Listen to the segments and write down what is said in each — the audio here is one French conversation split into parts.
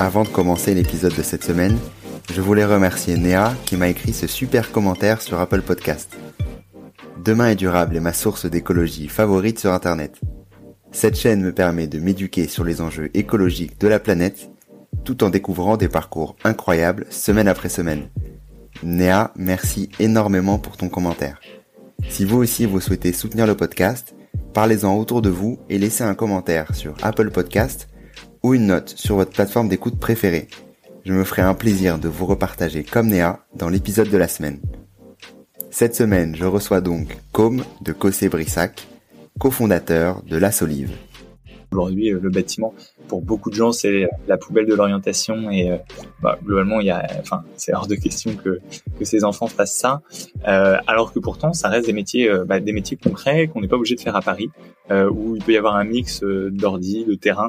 Avant de commencer l'épisode de cette semaine, je voulais remercier Néa qui m'a écrit ce super commentaire sur Apple Podcast. Demain est durable est ma source d'écologie favorite sur Internet. Cette chaîne me permet de m'éduquer sur les enjeux écologiques de la planète tout en découvrant des parcours incroyables semaine après semaine. Néa, merci énormément pour ton commentaire. Si vous aussi vous souhaitez soutenir le podcast, parlez-en autour de vous et laissez un commentaire sur Apple Podcast ou une note sur votre plateforme d'écoute préférée. Je me ferai un plaisir de vous repartager comme Néa dans l'épisode de la semaine. Cette semaine, je reçois donc Com de Cossé Brissac, cofondateur de La Solive. Aujourd'hui, euh, le bâtiment, pour beaucoup de gens, c'est la poubelle de l'orientation et euh, bah, globalement, il y a, enfin, c'est hors de question que, que ces enfants fassent ça. Euh, alors que pourtant, ça reste des métiers, euh, bah, des métiers concrets qu'on n'est pas obligé de faire à Paris, euh, où il peut y avoir un mix d'ordi, de terrain,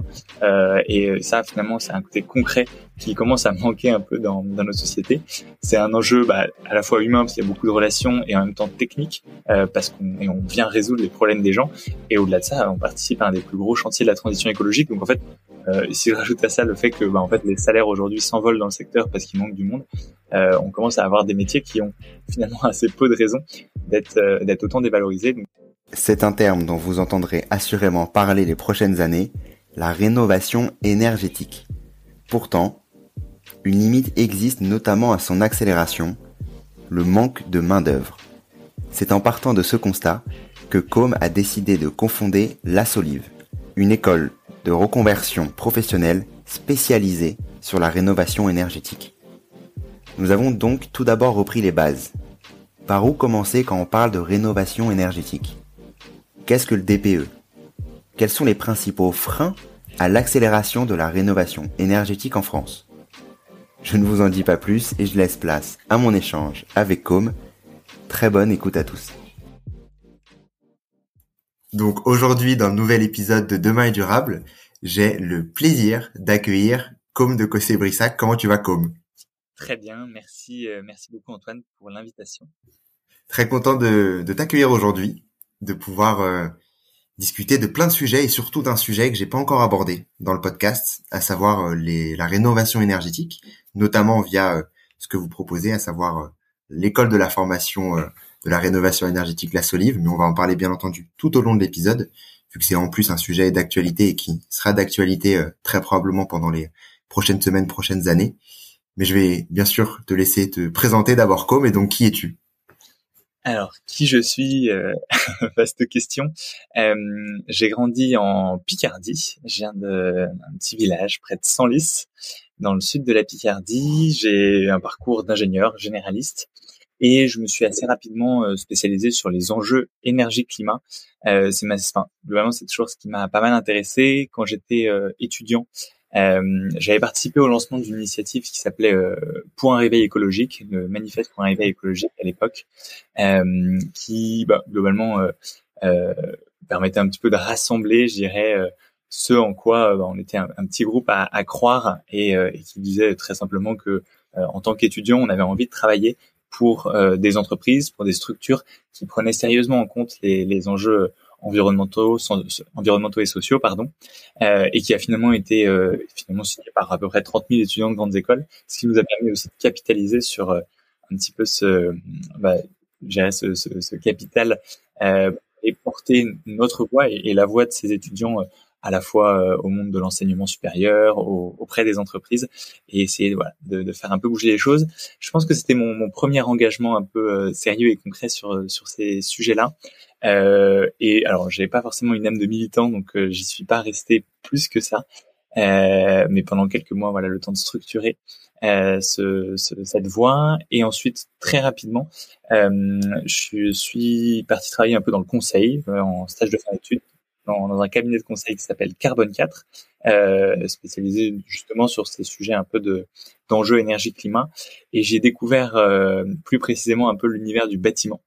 et ça, finalement, c'est un côté concret qui commence à manquer un peu dans, dans notre société. C'est un enjeu bah, à la fois humain parce qu'il y a beaucoup de relations et en même temps technique euh, parce qu'on on vient résoudre les problèmes des gens et au-delà de ça, on participe à un des plus gros chantiers de la transition écologique. Donc en fait, euh, si je rajoute à ça le fait que bah, en fait les salaires aujourd'hui s'envolent dans le secteur parce qu'il manque du monde, euh, on commence à avoir des métiers qui ont finalement assez peu de raisons d'être euh, d'être autant dévalorisés. C'est un terme dont vous entendrez assurément parler les prochaines années, la rénovation énergétique. Pourtant, une limite existe notamment à son accélération, le manque de main-d'œuvre. C'est en partant de ce constat que Com a décidé de confonder La Solive, une école de reconversion professionnelle spécialisée sur la rénovation énergétique. Nous avons donc tout d'abord repris les bases. Par où commencer quand on parle de rénovation énergétique? Qu'est-ce que le DPE Quels sont les principaux freins à l'accélération de la rénovation énergétique en France? Je ne vous en dis pas plus et je laisse place à mon échange avec Com. Très bonne écoute à tous. Donc aujourd'hui, dans le nouvel épisode de Demain est durable, j'ai le plaisir d'accueillir Com de Cossé-Brissac. Comment tu vas, Com Très bien, merci, euh, merci beaucoup Antoine pour l'invitation. Très content de, t'accueillir aujourd'hui, de pouvoir euh, discuter de plein de sujets et surtout d'un sujet que j'ai pas encore abordé dans le podcast, à savoir euh, les, la rénovation énergétique notamment via euh, ce que vous proposez, à savoir euh, l'école de la formation euh, de la rénovation énergétique La Solive, mais on va en parler bien entendu tout au long de l'épisode, vu que c'est en plus un sujet d'actualité et qui sera d'actualité très probablement pendant les prochaines semaines, prochaines années. Mais je vais bien sûr te laisser te présenter d'abord comme et donc qui es-tu? Alors, qui je suis Vaste question. J'ai grandi en Picardie. Je viens d'un petit village près de Senlis, dans le sud de la Picardie. J'ai un parcours d'ingénieur généraliste et je me suis assez rapidement euh, spécialisé sur les enjeux énergie-climat. Euh, c'est ma, enfin, globalement, c'est toujours ce qui m'a pas mal intéressé quand j'étais euh, étudiant. Euh, j'avais participé au lancement d'une initiative qui s'appelait euh, Point réveil écologique, le manifeste Point réveil écologique à l'époque, euh, qui bah, globalement euh, permettait un petit peu de rassembler, je dirais, ce en quoi bah, on était un, petit groupe à, à croire et, et, qui disait très simplement que en tant qu'étudiant, on avait envie de travailler pour des entreprises, pour des structures qui prenaient sérieusement en compte les, les enjeux environnementaux, environnementaux et sociaux, pardon, euh, et qui a finalement été euh, finalement signé par à peu près 30 000 étudiants de grandes écoles, ce qui nous a permis aussi de capitaliser sur euh, un petit peu ce, bah, ce, ce, ce capital euh, et porter notre voix et, et, la voix de ces étudiants euh, à la fois euh, au monde de l'enseignement supérieur, auprès des entreprises, et essayer voilà, de, de, faire un peu bouger les choses. Je pense que c'était mon, mon, premier engagement un peu sérieux et concret sur sur ces sujets-là. Euh, et alors, j'avais pas forcément une âme de militant, donc euh, j'y suis pas resté plus que ça. Euh, mais pendant quelques mois, voilà, le temps de structurer euh, ce, ce, cette voie. Et ensuite, très rapidement, euh, je suis parti travailler un peu dans le conseil, euh, en stage de fin d'études, dans, dans, un cabinet de conseil qui s'appelle Carbone 4, spécialisé justement sur ces sujets un peu de d'enjeux énergie-climat. Et j'ai découvert plus précisément un peu l'univers du bâtiment.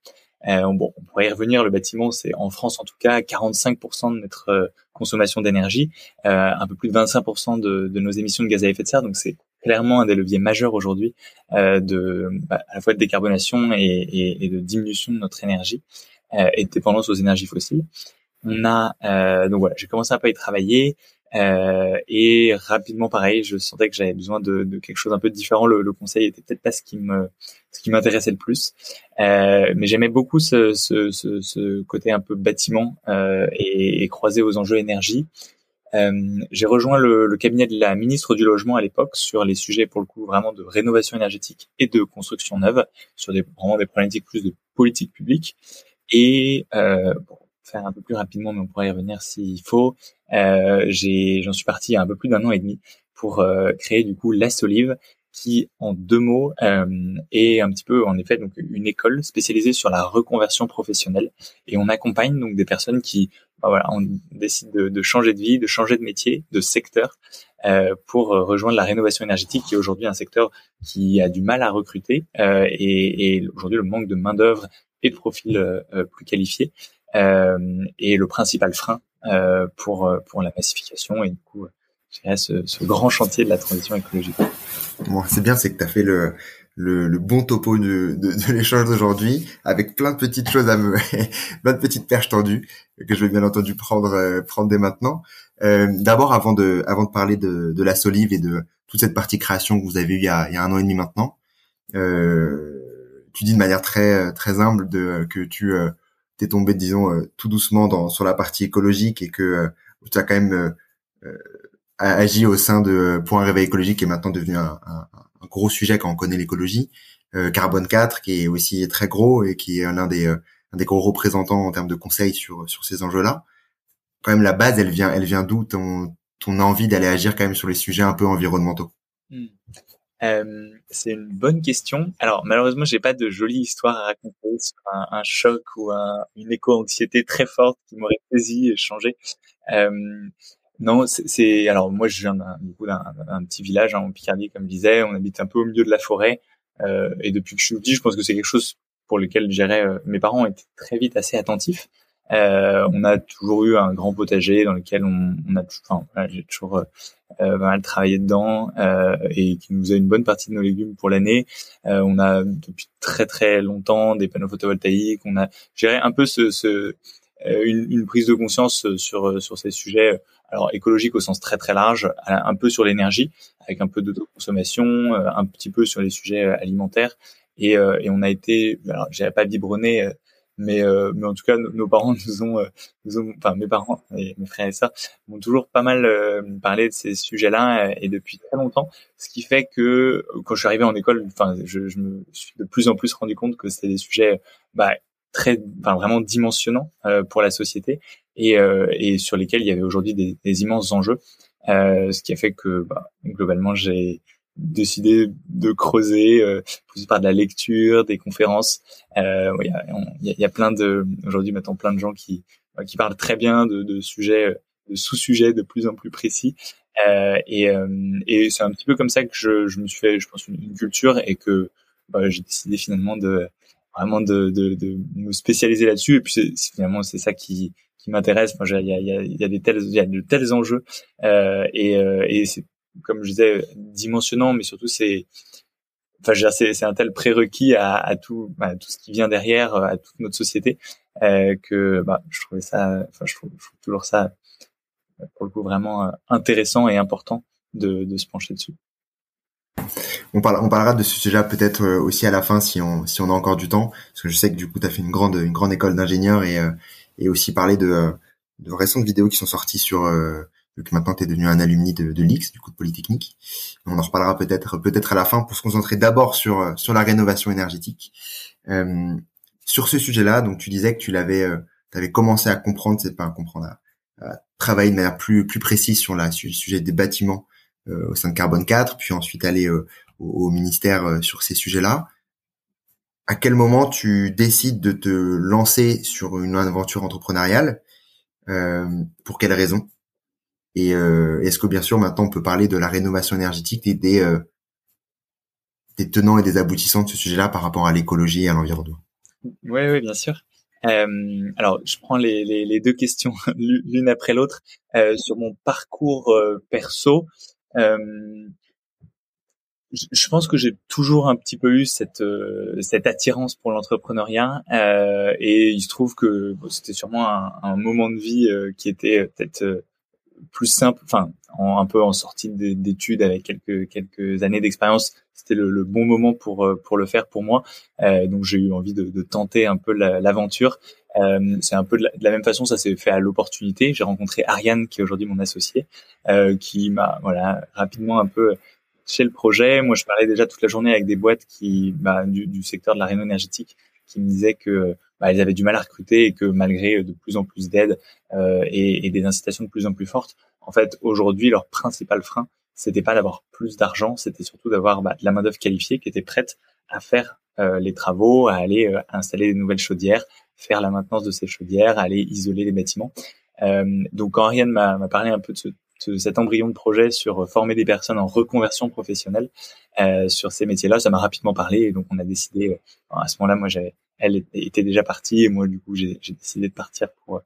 Euh, bon, on pourrait y revenir. Le bâtiment, c'est en France en tout cas 45% de notre euh, consommation d'énergie, euh, un peu plus de 25% de, de, nos émissions de gaz à effet de serre. Donc c'est clairement un des leviers majeurs aujourd'hui euh, de bah, à la fois de décarbonation et, et, et, de diminution de notre énergie euh, et de dépendance aux énergies fossiles. On a donc voilà, j'ai commencé un peu à y travailler. Euh, et rapidement, pareil, je sentais que j'avais besoin de, de, quelque chose un peu différent. Le, le conseil était peut-être pas ce qui me, ce qui m'intéressait le plus, euh, mais j'aimais beaucoup ce, ce, ce, ce, côté un peu bâtiment euh, et, et, croisé aux enjeux énergie. Euh, j'ai rejoint le, le, cabinet de la ministre du logement à l'époque sur les sujets pour le coup vraiment de rénovation énergétique et de construction neuve, sur des vraiment des problématiques plus de politique publique. Et euh, bon, faire un peu plus rapidement, mais on pourrait y revenir s'il faut. Euh, j'en suis parti il y a un peu plus d'un an et demi pour euh, créer du coup La Solive, qui en deux mots euh, est un petit peu en effet donc une école spécialisée sur la reconversion professionnelle et on accompagne donc des personnes qui bah voilà on décide de, de, changer de vie, de changer de métier, de secteur euh, pour rejoindre la rénovation énergétique qui est aujourd'hui un secteur qui a du mal à recruter euh, et, et aujourd'hui le manque de main d'œuvre et de profils euh, plus qualifiés euh, et le principal frein euh, pour pour la massification et du coup ce, ce, grand chantier de la transition écologique. Bon, c'est bien, c'est que tu as fait le, le, le, bon topo de, de, de l'échange d'aujourd'hui, avec plein de petites choses à me, plein de petites perches tendues que je vais bien entendu prendre prendre dès maintenant. Euh, D'abord, avant de avant de parler de, de la Solive et de toute cette partie création que vous avez eue il y a, il y a un an et demi maintenant, euh, tu dis de manière très très humble de que tu euh, t'es tombé, disons, euh, tout doucement dans, sur la partie écologique et que euh, tu as quand même euh, agi au sein de Point Réveil écologique qui est maintenant devenu un, un, un gros sujet quand on connaît l'écologie. Carbone 4 qui est aussi très gros et qui est l'un des, un des gros représentants en termes de conseils sur, sur ces enjeux-là. Quand même, la base, elle vient, elle vient d'où ton, ton envie d'aller agir quand même sur les sujets un peu environnementaux? Hmm. Euh, c'est une bonne question. Alors malheureusement, j'ai pas de jolie histoire à raconter sur un, choc ou un, une éco-anxiété très forte qui m'aurait saisi et changé. Euh, non, c'est alors moi je viens d'un d'un petit village hein, en Picardie, comme je disais. On habite un peu au milieu de la forêt euh, et depuis que je suis petit, je pense que c'est quelque chose pour lequel j'irais. Euh, mes parents étaient très vite assez attentifs. Euh, on a toujours eu un grand potager dans lequel on, on a, enfin, j'ai toujours euh, euh, mal travaillé dedans euh, et qui nous a une bonne partie de nos légumes pour l'année. Euh, on a depuis très très longtemps des panneaux photovoltaïques. On a géré un peu ce, ce une, une, prise de conscience sur sur ces sujets. Alors écologiques au sens très très large, un peu sur l'énergie, avec un peu d'autoconsommation, un petit peu sur les sujets alimentaires. Et, et on a été, alors j'avais pas biberonné mais euh, mais en tout cas nos, parents nous ont, euh, nous ont enfin mes parents et mes frères et sœurs m'ont toujours pas mal euh, parlé de ces sujets-là et depuis très longtemps. Ce qui fait que quand je suis arrivé en école enfin je, je me suis de plus en plus rendu compte que c'était des sujets bah très enfin vraiment dimensionnants pour la société et et sur lesquels il y avait aujourd'hui des, des, immenses enjeux ce qui a fait que bah, globalement j'ai décidé de creuser euh, plus par de la lecture, des conférences. Euh, il y, a, y, a, plein de aujourd'hui maintenant plein de gens qui qui parlent très bien de, de sujets, de sous-sujets de plus en plus précis. Euh, et, euh, et c'est un petit peu comme ça que je, je me suis fait, je pense, une, culture et que bah, j'ai décidé finalement de vraiment de, de, de me spécialiser là-dessus. Et puis finalement c'est ça qui qui m'intéresse. Il y a, y, y a des tels, il y a de tels enjeux euh, et, euh, et c'est comme je disais, dimensionnant, mais surtout c'est enfin c'est un tel prérequis à, à tout à tout ce qui vient derrière à toute notre société que bah, je trouvais ça enfin je trouve, je trouve toujours ça pour le coup vraiment intéressant et important de, de se pencher dessus. On, on parlera de ce sujet peut-être euh, aussi à la fin si on, si on a encore du temps, parce que je sais que du coup, tu as fait une grande, une grande école d'ingénieur et, euh, et aussi parler de, euh, de récentes vidéos qui sont sorties sur, vu que maintenant tu es devenu un alumni de, de l'IX, du coup de Polytechnique. On en reparlera peut-être peut-être à la fin pour se concentrer d'abord sur, sur la rénovation énergétique. sur ce sujet-là, donc tu disais que tu l'avais tu avais commencé à comprendre, c'est pas à comprendre, à, travailler de manière plus, plus précise sur la, sur le sujet des bâtiments au sein de Carbone 4, puis ensuite aller au, ministère euh, sur ces sujets-là. À quel moment tu décides de te lancer sur une aventure entrepreneuriale? Euh, Pour quelles raisons Et euh, est-ce que bien sûr maintenant on peut parler de la rénovation énergétique et des, des tenants et des aboutissants de ce sujet-là par rapport à l'écologie et à l'environnement? Oui, oui, bien sûr. Euh, alors, je prends les, deux questions l'une après l'autre. Euh, sur mon parcours perso, euh, je pense que j'ai toujours un petit peu eu cette euh, attirance pour l'entrepreneuriat euh, et il se trouve que c'était sûrement un, moment de vie euh, qui était peut-être euh, plus simple, enfin un peu en sortie d'études avec quelques quelques années d'expérience, c'était le, le, bon moment pour pour le faire pour moi. donc j'ai eu envie de, de, tenter un peu l'aventure. c'est un peu de la, même façon, ça s'est fait à l'opportunité. J'ai rencontré Ariane qui est aujourd'hui mon associé, qui m'a voilà rapidement un peu chez le projet. Moi, je parlais déjà toute la journée avec des boîtes qui, bah, du, du, secteur de la réno énergétique, qui me disaient que bah, elles avaient du mal à recruter et que malgré de plus en plus d'aides euh, et, et, des incitations de plus en plus fortes, en fait, aujourd'hui, leur principal frein, c'était pas d'avoir plus d'argent, c'était surtout d'avoir bah, de la main d'œuvre qualifiée qui était prête à faire euh, les travaux, à aller euh, installer des nouvelles chaudières, faire la maintenance de ces chaudières, aller isoler les bâtiments. Euh, donc quand Ariane m'a parlé un peu de ce, cet embryon de projet sur euh, former des personnes en reconversion professionnelle euh, sur ces métiers-là, ça m'a rapidement parlé et donc on a décidé euh, à ce moment-là, moi j'avais, elle était déjà partie et moi du coup j'ai décidé de partir pour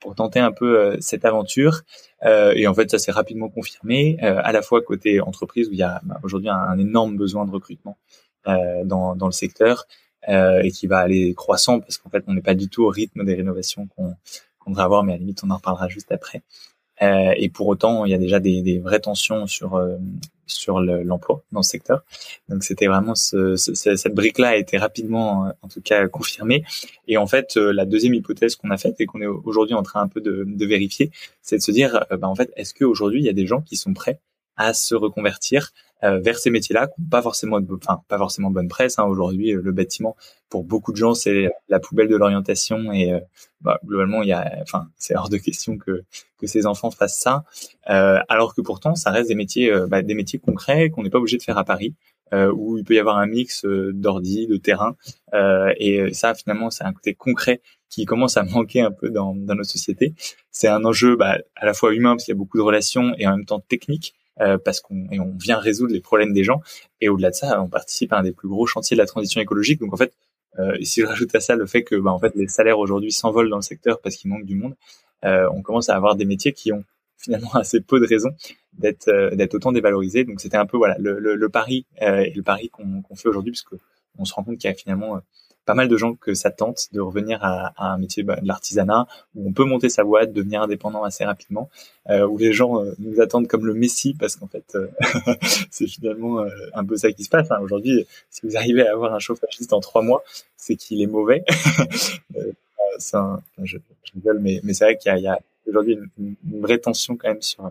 pour tenter un peu euh, cette aventure. Et en fait ça s'est rapidement confirmé à la fois côté entreprise où il y a bah, aujourd'hui un, énorme besoin de recrutement dans dans le secteur et qui va aller croissant parce qu'en fait on n'est pas du tout au rythme des rénovations qu'on qu'on devrait avoir mais à la limite on en reparlera juste après euh, et pour autant, il y a déjà des, des vraies tensions sur euh, sur l'emploi dans ce secteur. Donc c'était vraiment ce, cette brique-là a été rapidement, en tout cas, confirmée. Et en fait, euh, la deuxième hypothèse qu'on a faite et qu'on est aujourd'hui en train un peu de, de vérifier, c'est de se dire, bah, en fait, est-ce qu'aujourd'hui il y a des gens qui sont prêts à se reconvertir euh, vers ces métiers-là, pas forcément, enfin pas forcément bonne presse. Hein. Aujourd'hui, euh, le bâtiment, pour beaucoup de gens, c'est la poubelle de l'orientation et euh, bah, globalement, il y a, enfin, c'est hors de question que que ces enfants fassent ça. alors que pourtant, ça reste des métiers, bah, des métiers concrets qu'on n'est pas obligé de faire à Paris. où il peut y avoir un mix d'ordi, de terrain, et ça finalement c'est un côté concret qui commence à manquer un peu dans, dans nos sociétés. C'est un enjeu bah, à la fois humain parce qu'il y a beaucoup de relations et en même temps technique euh, parce qu'on on vient résoudre les problèmes des gens. Et au-delà de ça, on participe à un des plus gros chantiers de la transition écologique. Donc en fait, euh, si je rajoute à ça le fait que bah, en fait les salaires aujourd'hui s'envolent dans le secteur parce qu'il manque du monde, euh, on commence à avoir des métiers qui ont finalement assez peu de raisons d'être euh, d'être autant dévalorisés. Donc c'était un peu voilà le, le, le pari euh, et le pari qu'on fait aujourd'hui, puisque on se rend compte qu'il y a finalement pas mal de gens que ça tente de revenir à, à un métier bah, de l'artisanat où on peut monter sa boîte, devenir indépendant assez rapidement, euh, où les gens euh, nous attendent comme le messie parce qu'en fait euh, c'est finalement euh, un peu ça qui se passe. Hein. Aujourd'hui, si vous arrivez à avoir un chauffagiste en trois mois, c'est qu'il est mauvais. ça, je, je rigole, mais, mais c'est vrai qu'il y a, a aujourd'hui une, une, vraie tension quand même sur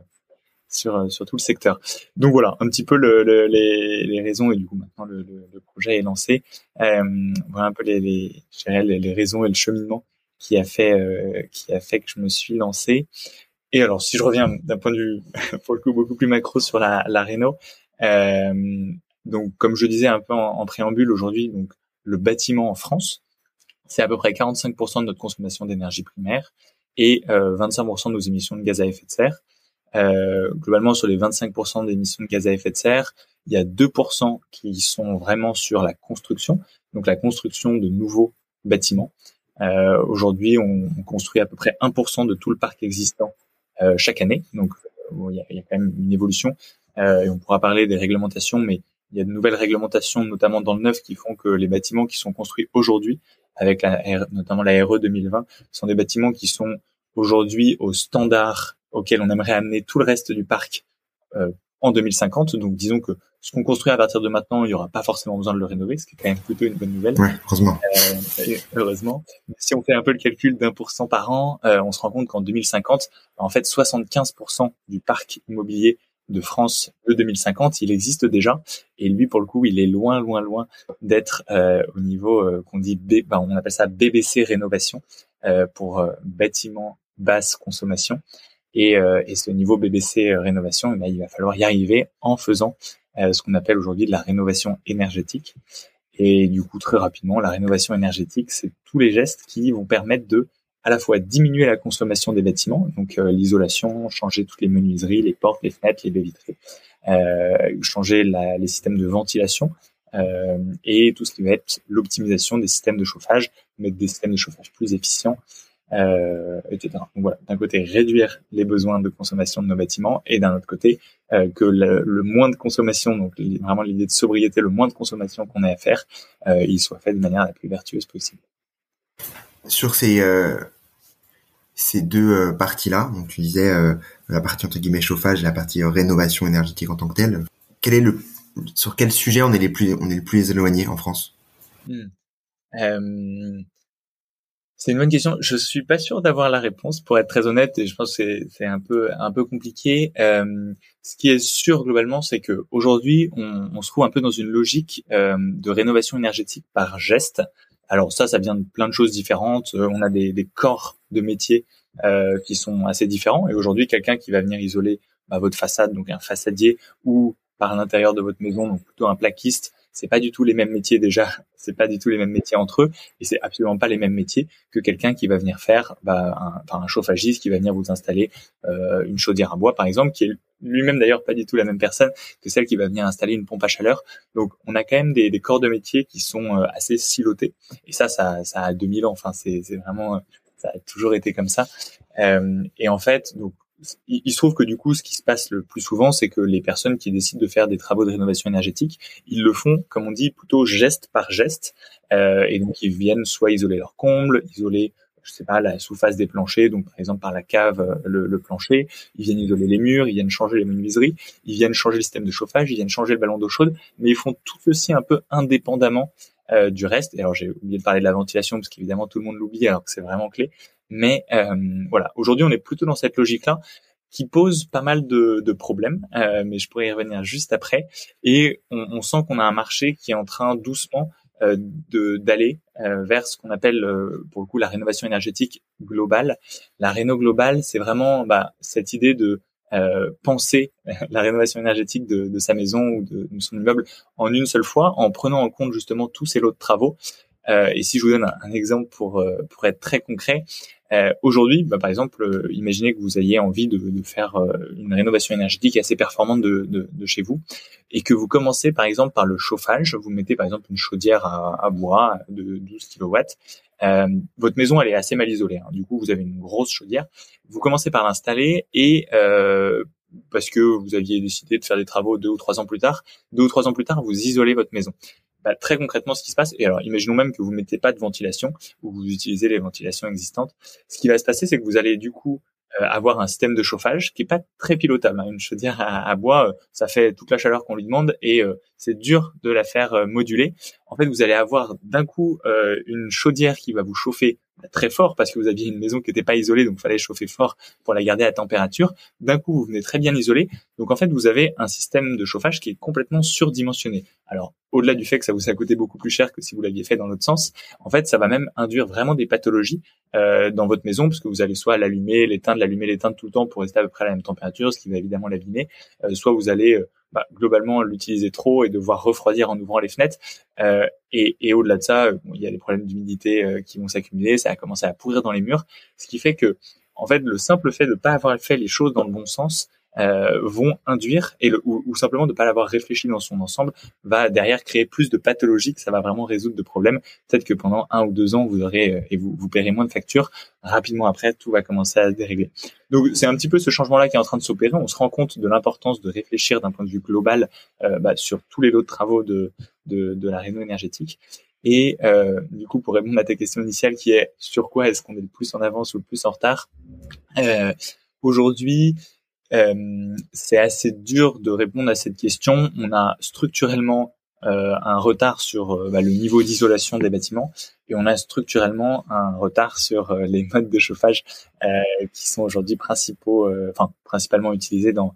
sur, euh, sur tout le secteur. Donc voilà, un petit peu le, le, les, les, raisons et du coup maintenant le, le projet est lancé. Euh, voilà un peu les, les, les, raisons et le cheminement qui a fait euh, qui a fait que je me suis lancé. Et alors si je reviens d'un point de vue pour le coup beaucoup plus macro sur la, la réno, euh, donc comme je disais un peu en, en préambule aujourd'hui, donc le bâtiment en France, c'est à peu près 45% de notre consommation d'énergie primaire et euh, 25% de nos émissions de gaz à effet de serre. Euh, globalement, sur les 25% d'émissions de gaz à effet de serre, il y a 2% qui sont vraiment sur la construction, donc la construction de nouveaux bâtiments. Euh, Aujourd'hui, on, on, construit à peu près 1% de tout le parc existant euh, chaque année, donc il y, a, il y, a, quand même une évolution. Euh, et on pourra parler des réglementations, mais il y a de nouvelles réglementations, notamment dans le neuf, qui font que les bâtiments qui sont construits aujourd'hui, avec la, notamment la RE 2020, sont des bâtiments qui sont aujourd'hui au standard auquel on aimerait amener tout le reste du parc euh, en 2050. Donc disons que ce qu'on construit à partir de maintenant, il n'y aura pas forcément besoin de le rénover, ce qui est quand même plutôt une bonne nouvelle. Ouais, heureusement. Euh, heureusement. Si on fait un peu le calcul d'un pour cent par an, euh, on se rend compte qu'en 2050, en fait, 75% du parc immobilier de France de 2050, il existe déjà. Et lui, pour le coup, il est loin, loin, loin d'être euh, au niveau euh, qu'on dit, B, ben, on appelle ça BBC rénovation euh, pour bâtiment basse consommation. Et, et ce niveau BBC rénovation, eh il va falloir y arriver en faisant euh, ce qu'on appelle aujourd'hui de la rénovation énergétique. Et du coup, très rapidement, la rénovation énergétique, c'est tous les gestes qui vont permettre de à la fois diminuer la consommation des bâtiments, donc euh, l'isolation, changer toutes les menuiseries, les portes, les fenêtres, les baies vitrées, euh, changer la, les systèmes de ventilation euh, et tout ce qui va être l'optimisation des systèmes de chauffage, mettre des systèmes de chauffage plus efficients, euh, etc. Donc voilà, d'un côté réduire les besoins de consommation de nos bâtiments et d'un autre côté euh, que le, le, moins de consommation, donc vraiment l'idée de sobriété, le moins de consommation qu'on ait à faire, euh, il soit fait de manière la plus vertueuse possible. Sur ces euh, ces deux parties-là, donc tu disais la partie entre guillemets chauffage et la partie rénovation énergétique en tant que telle. Quel est le sur quel sujet on est les plus on est le plus éloigné en France? Hmm. C'est une bonne question. Je suis pas sûr d'avoir la réponse, pour être très honnête, et je pense que c'est un peu un peu compliqué. Euh, ce qui est sûr globalement, c'est que aujourd'hui, on, on, se trouve un peu dans une logique euh, de rénovation énergétique par geste. Alors ça, ça vient de plein de choses différentes. Euh, on a des, des corps de métiers euh, qui sont assez différents. Et aujourd'hui, quelqu'un qui va venir isoler bah, votre façade, donc un façadier, ou par l'intérieur de votre maison, donc plutôt un plaquiste, c'est pas du tout les mêmes métiers déjà, c'est pas du tout les mêmes métiers entre eux, et c'est absolument pas les mêmes métiers que quelqu'un qui va venir faire, bah, un, enfin, un chauffagiste qui va venir vous installer euh, une chaudière à bois par exemple, qui est lui-même d'ailleurs pas du tout la même personne que celle qui va venir installer une pompe à chaleur. Donc on a quand même des, des corps de métiers qui sont euh, assez silotés, et ça, ça, ça a 2000 ans, enfin c'est vraiment ça a toujours été comme ça. Euh, et en fait, donc il, se trouve que du coup, ce qui se passe le plus souvent, c'est que les personnes qui décident de faire des travaux de rénovation énergétique, ils le font, comme on dit, plutôt geste par geste. Euh, et donc, ils viennent soit isoler leur comble, isoler, je sais pas, la sous-face des planchers, donc par exemple par la cave, euh, le, le, plancher. Ils viennent isoler les murs, ils viennent changer les menuiseries, ils viennent changer le système de chauffage, ils viennent changer le ballon d'eau chaude, mais ils font tout ceci un peu indépendamment euh, du reste. Et alors, j'ai oublié de parler de la ventilation parce qu'évidemment tout le monde l'oublie alors que c'est vraiment clé. Mais euh, voilà, aujourd'hui, on est plutôt dans cette logique-là qui pose pas mal de, de problèmes, euh, mais je pourrais y revenir juste après. Et on, on sent qu'on a un marché qui est en train doucement euh, d'aller euh, vers ce qu'on appelle euh, pour le coup la rénovation énergétique globale. La réno globale, c'est vraiment bah, cette idée de euh, penser la rénovation énergétique de, de, sa maison ou de, de, son immeuble en une seule fois, en prenant en compte justement tous ces lots de travaux. Euh, et si je vous donne un, exemple pour pour être très concret, euh, Aujourd'hui, bah, par exemple, euh, imaginez que vous ayez envie de, de faire euh, une rénovation énergétique assez performante de, de, de, chez vous et que vous commencez par exemple par le chauffage. Vous mettez par exemple une chaudière à, à bois de 12 kW. Euh, votre maison elle est assez mal isolée. Hein. Du coup, vous avez une grosse chaudière. Vous commencez par l'installer et euh, parce que vous aviez décidé de faire des travaux deux ou trois ans plus tard, deux ou trois ans plus tard, vous isolez votre maison bah, très concrètement ce qui se passe. Et alors, imaginons même que vous mettez pas de ventilation ou vous utilisez les ventilations existantes. Ce qui va se passer, c'est que vous allez du coup euh, avoir un système de chauffage qui est pas très pilotable. Hein. Une chaudière à, bois, euh, ça fait toute la chaleur qu'on lui demande et euh, c'est dur de la faire moduler. En fait, vous allez avoir d'un coup une chaudière qui va vous chauffer très fort parce que vous aviez une maison qui n'était pas isolée, donc il fallait chauffer fort pour la garder à température. D'un coup, vous venez très bien isolé. Donc en fait, vous avez un système de chauffage qui est complètement surdimensionné. Alors, au-delà du fait que ça vous a coûté beaucoup plus cher que si vous l'aviez fait dans l'autre sens, en fait, ça va même induire vraiment des pathologies euh, dans votre maison, parce que vous allez soit l'allumer, l'éteindre, l'allumer, l'éteindre tout le temps pour rester à peu près à la même température, ce qui va évidemment l'abîmer, euh, soit vous allez euh, bah, globalement l'utiliser trop et devoir refroidir en ouvrant les fenêtres. Euh, et, et au-delà de ça, il y a des problèmes d'humidité euh, qui vont s'accumuler, ça a commencé à pourrir dans les murs, ce qui fait que, en fait, le simple fait de ne pas avoir fait les choses dans le bon sens, euh, vont induire et le, ou, simplement de pas l'avoir réfléchi dans son ensemble va derrière créer plus de pathologies que ça va vraiment résoudre de problèmes. Peut-être que pendant un ou deux ans vous aurez euh, et vous vous paierez moins de factures. Rapidement après tout va commencer à se dérégler. Donc c'est un petit peu ce changement-là qui est en train de s'opérer. On se rend compte de l'importance de réfléchir d'un point de vue global euh, bah, sur tous les autres travaux de, de, de la réno énergétique. Et euh, du coup, pour répondre à ta question initiale, qui est sur quoi est-ce qu'on est le plus en avance ou le plus en retard, euh, aujourd'hui, euh, c'est assez dur de répondre à cette question. On a structurellement euh, un retard sur euh, bah, le niveau d'isolation des bâtiments et on a structurellement un retard sur euh, les modes de chauffage qui sont aujourd'hui principaux, enfin principalement utilisés dans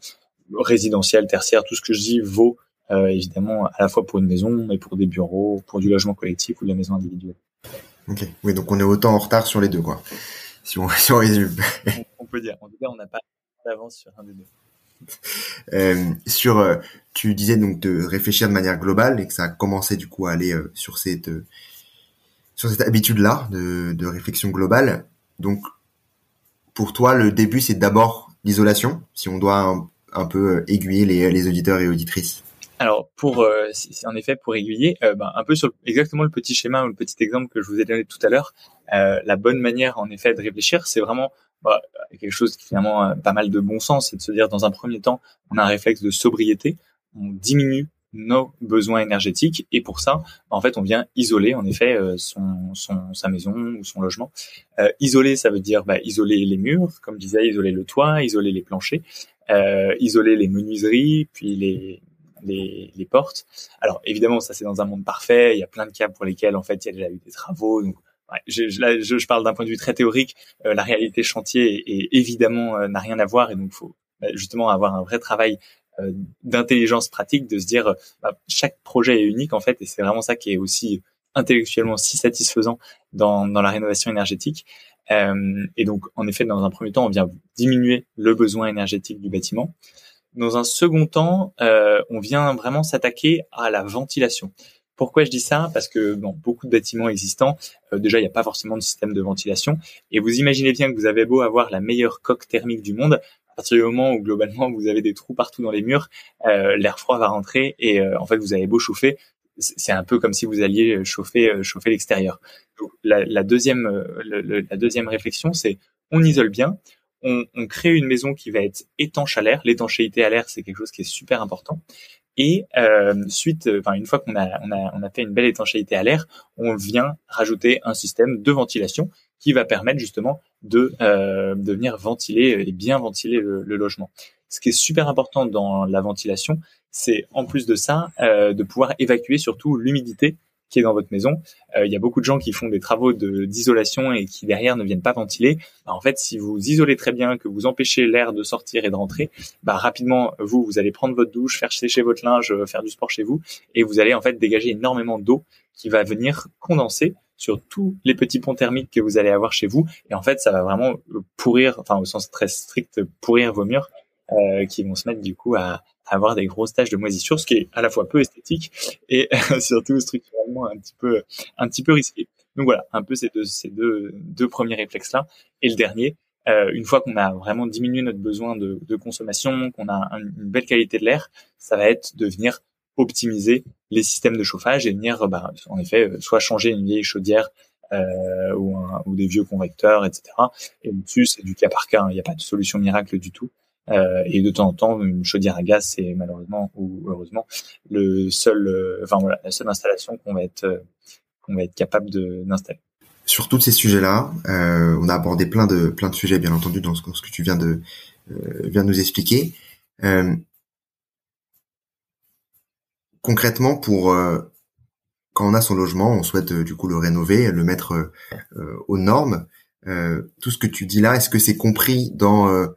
résidentiel, tertiaire, tout ce que je dis vaut évidemment à la fois pour une maison, mais pour des bureaux, pour du logement collectif ou de la maison individuelle. Ok, oui, donc on est autant en retard sur les deux, quoi. Si on, si on résume. on peut dire. En tout cas, on n'a pas d'avance sur un des deux. Euh, sur, euh, tu disais donc de réfléchir de manière globale et que ça a commencé du coup à aller euh, sur cette sur cette habitude-là de, de réflexion globale. Donc, pour toi, le début, c'est d'abord l'isolation, si on doit un, peu aiguiller les, les, auditeurs et auditrices. Alors, pour, en effet, pour aiguiller, ben, un peu sur exactement le petit schéma ou le petit exemple que je vous ai donné tout à l'heure, la bonne manière, en effet, de réfléchir, c'est vraiment bah, quelque chose qui finalement a pas mal de bon sens, c'est de se dire dans un premier temps, on a un réflexe de sobriété, on diminue nos besoins énergétiques et pour ça, en fait, on vient isoler en effet euh, son, son sa maison ou son logement. Euh, isoler, ça veut dire bah, isoler les murs, comme je disais, isoler le toit, isoler les planchers, euh, isoler les menuiseries, puis les les, les portes. Alors évidemment, ça c'est dans un monde parfait. Il y a plein de cas pour lesquels en fait il y a déjà eu des travaux, donc je, je, je, parle d'un point de vue très théorique. Euh, la réalité chantier est, évidemment euh, n'a rien à voir et donc faut bah, justement avoir un vrai travail euh, d'intelligence pratique, de se dire bah, chaque projet est unique en fait et c'est vraiment ça qui est aussi intellectuellement si satisfaisant dans, dans la rénovation énergétique. et donc en effet, dans un premier temps, on vient diminuer le besoin énergétique du bâtiment. Dans un second temps, on vient vraiment s'attaquer à la ventilation. Pourquoi je dis ça? Parce que dans beaucoup de bâtiments existants, euh, déjà, il n'y a pas forcément de système de ventilation. Et vous imaginez bien que vous avez beau avoir la meilleure coque thermique du monde, à partir du moment où globalement vous avez des trous partout dans les murs, euh, l'air froid va rentrer et euh, en fait vous avez beau chauffer, c'est un peu comme si vous alliez chauffer chauffer l'extérieur. La, la deuxième la deuxième réflexion, c'est on isole bien, on, on, crée une maison qui va être étanche à l'air. L'étanchéité à l'air, c'est quelque chose qui est super important. Et euh, suite, enfin une fois qu'on a, on a, on a fait une belle étanchéité à l'air, on vient rajouter un système de ventilation qui va permettre justement de, euh, de venir ventiler et bien ventiler le, le, logement. Ce qui est super important dans la ventilation, c'est en plus de ça euh, de pouvoir évacuer surtout l'humidité dans votre maison. Euh, il y a beaucoup de gens qui font des travaux d'isolation et qui derrière ne viennent pas ventiler. Bah, en fait, si vous isolez très bien, que vous empêchez l'air de sortir et de rentrer, bah, rapidement, vous, vous allez prendre votre douche, faire sécher votre linge, euh, faire du sport chez vous, et vous allez en fait dégager énormément d'eau qui va venir condenser sur tous les petits ponts thermiques que vous allez avoir chez vous. Et en fait, ça va vraiment pourrir, enfin au sens très strict, pourrir vos murs euh, qui vont se mettre du coup à, avoir des grosses taches de moisissure, ce qui est à la fois peu esthétique et surtout structurellement un petit peu un petit peu risqué. Donc voilà, un peu ces deux ces deux deux premiers réflexes là. Et le dernier, euh, une fois qu'on a vraiment diminué notre besoin de, de consommation, qu'on a une belle qualité de l'air, ça va être de venir optimiser les systèmes de chauffage et venir, bah, en effet, euh, soit changer une vieille chaudière euh, ou, ou, des vieux convecteurs, etc. Et au-dessus, c'est du cas par cas. Hein. Il n'y a pas de solution miracle du tout. Euh, et de temps en temps, une chaudière à gaz, c'est malheureusement ou heureusement le seul, euh, enfin voilà, la seule installation qu'on va être euh, qu'on va être capable d'installer. Sur tous ces sujets-là, euh, on a abordé plein de plein de sujets, bien entendu, dans ce, que tu viens de viens de nous expliquer. concrètement, pour quand on a son logement, on souhaite du coup le rénover, le mettre aux normes. tout ce que tu dis là, est-ce que c'est compris dans euh,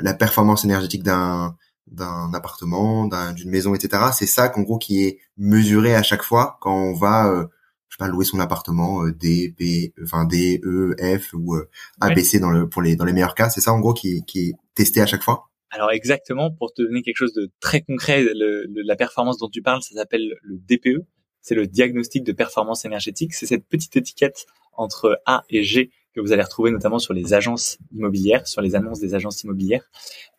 la performance énergétique d'un d'un appartement, d'une maison, etc. C'est ça qu'en gros qui est mesuré à chaque fois quand on va, euh, je sais pas, louer son appartement euh, D, B, enfin D, E, F ou euh, ABC dans le pour les dans les meilleurs cas. C'est ça en gros qui, qui est testé à chaque fois? Alors exactement, pour te donner quelque chose de très concret, le, la performance dont tu parles, ça s'appelle le DPE. C'est le diagnostic de performance énergétique. C'est cette petite étiquette entre A et G que vous allez retrouver notamment sur les agences immobilières, sur les annonces des agences immobilières.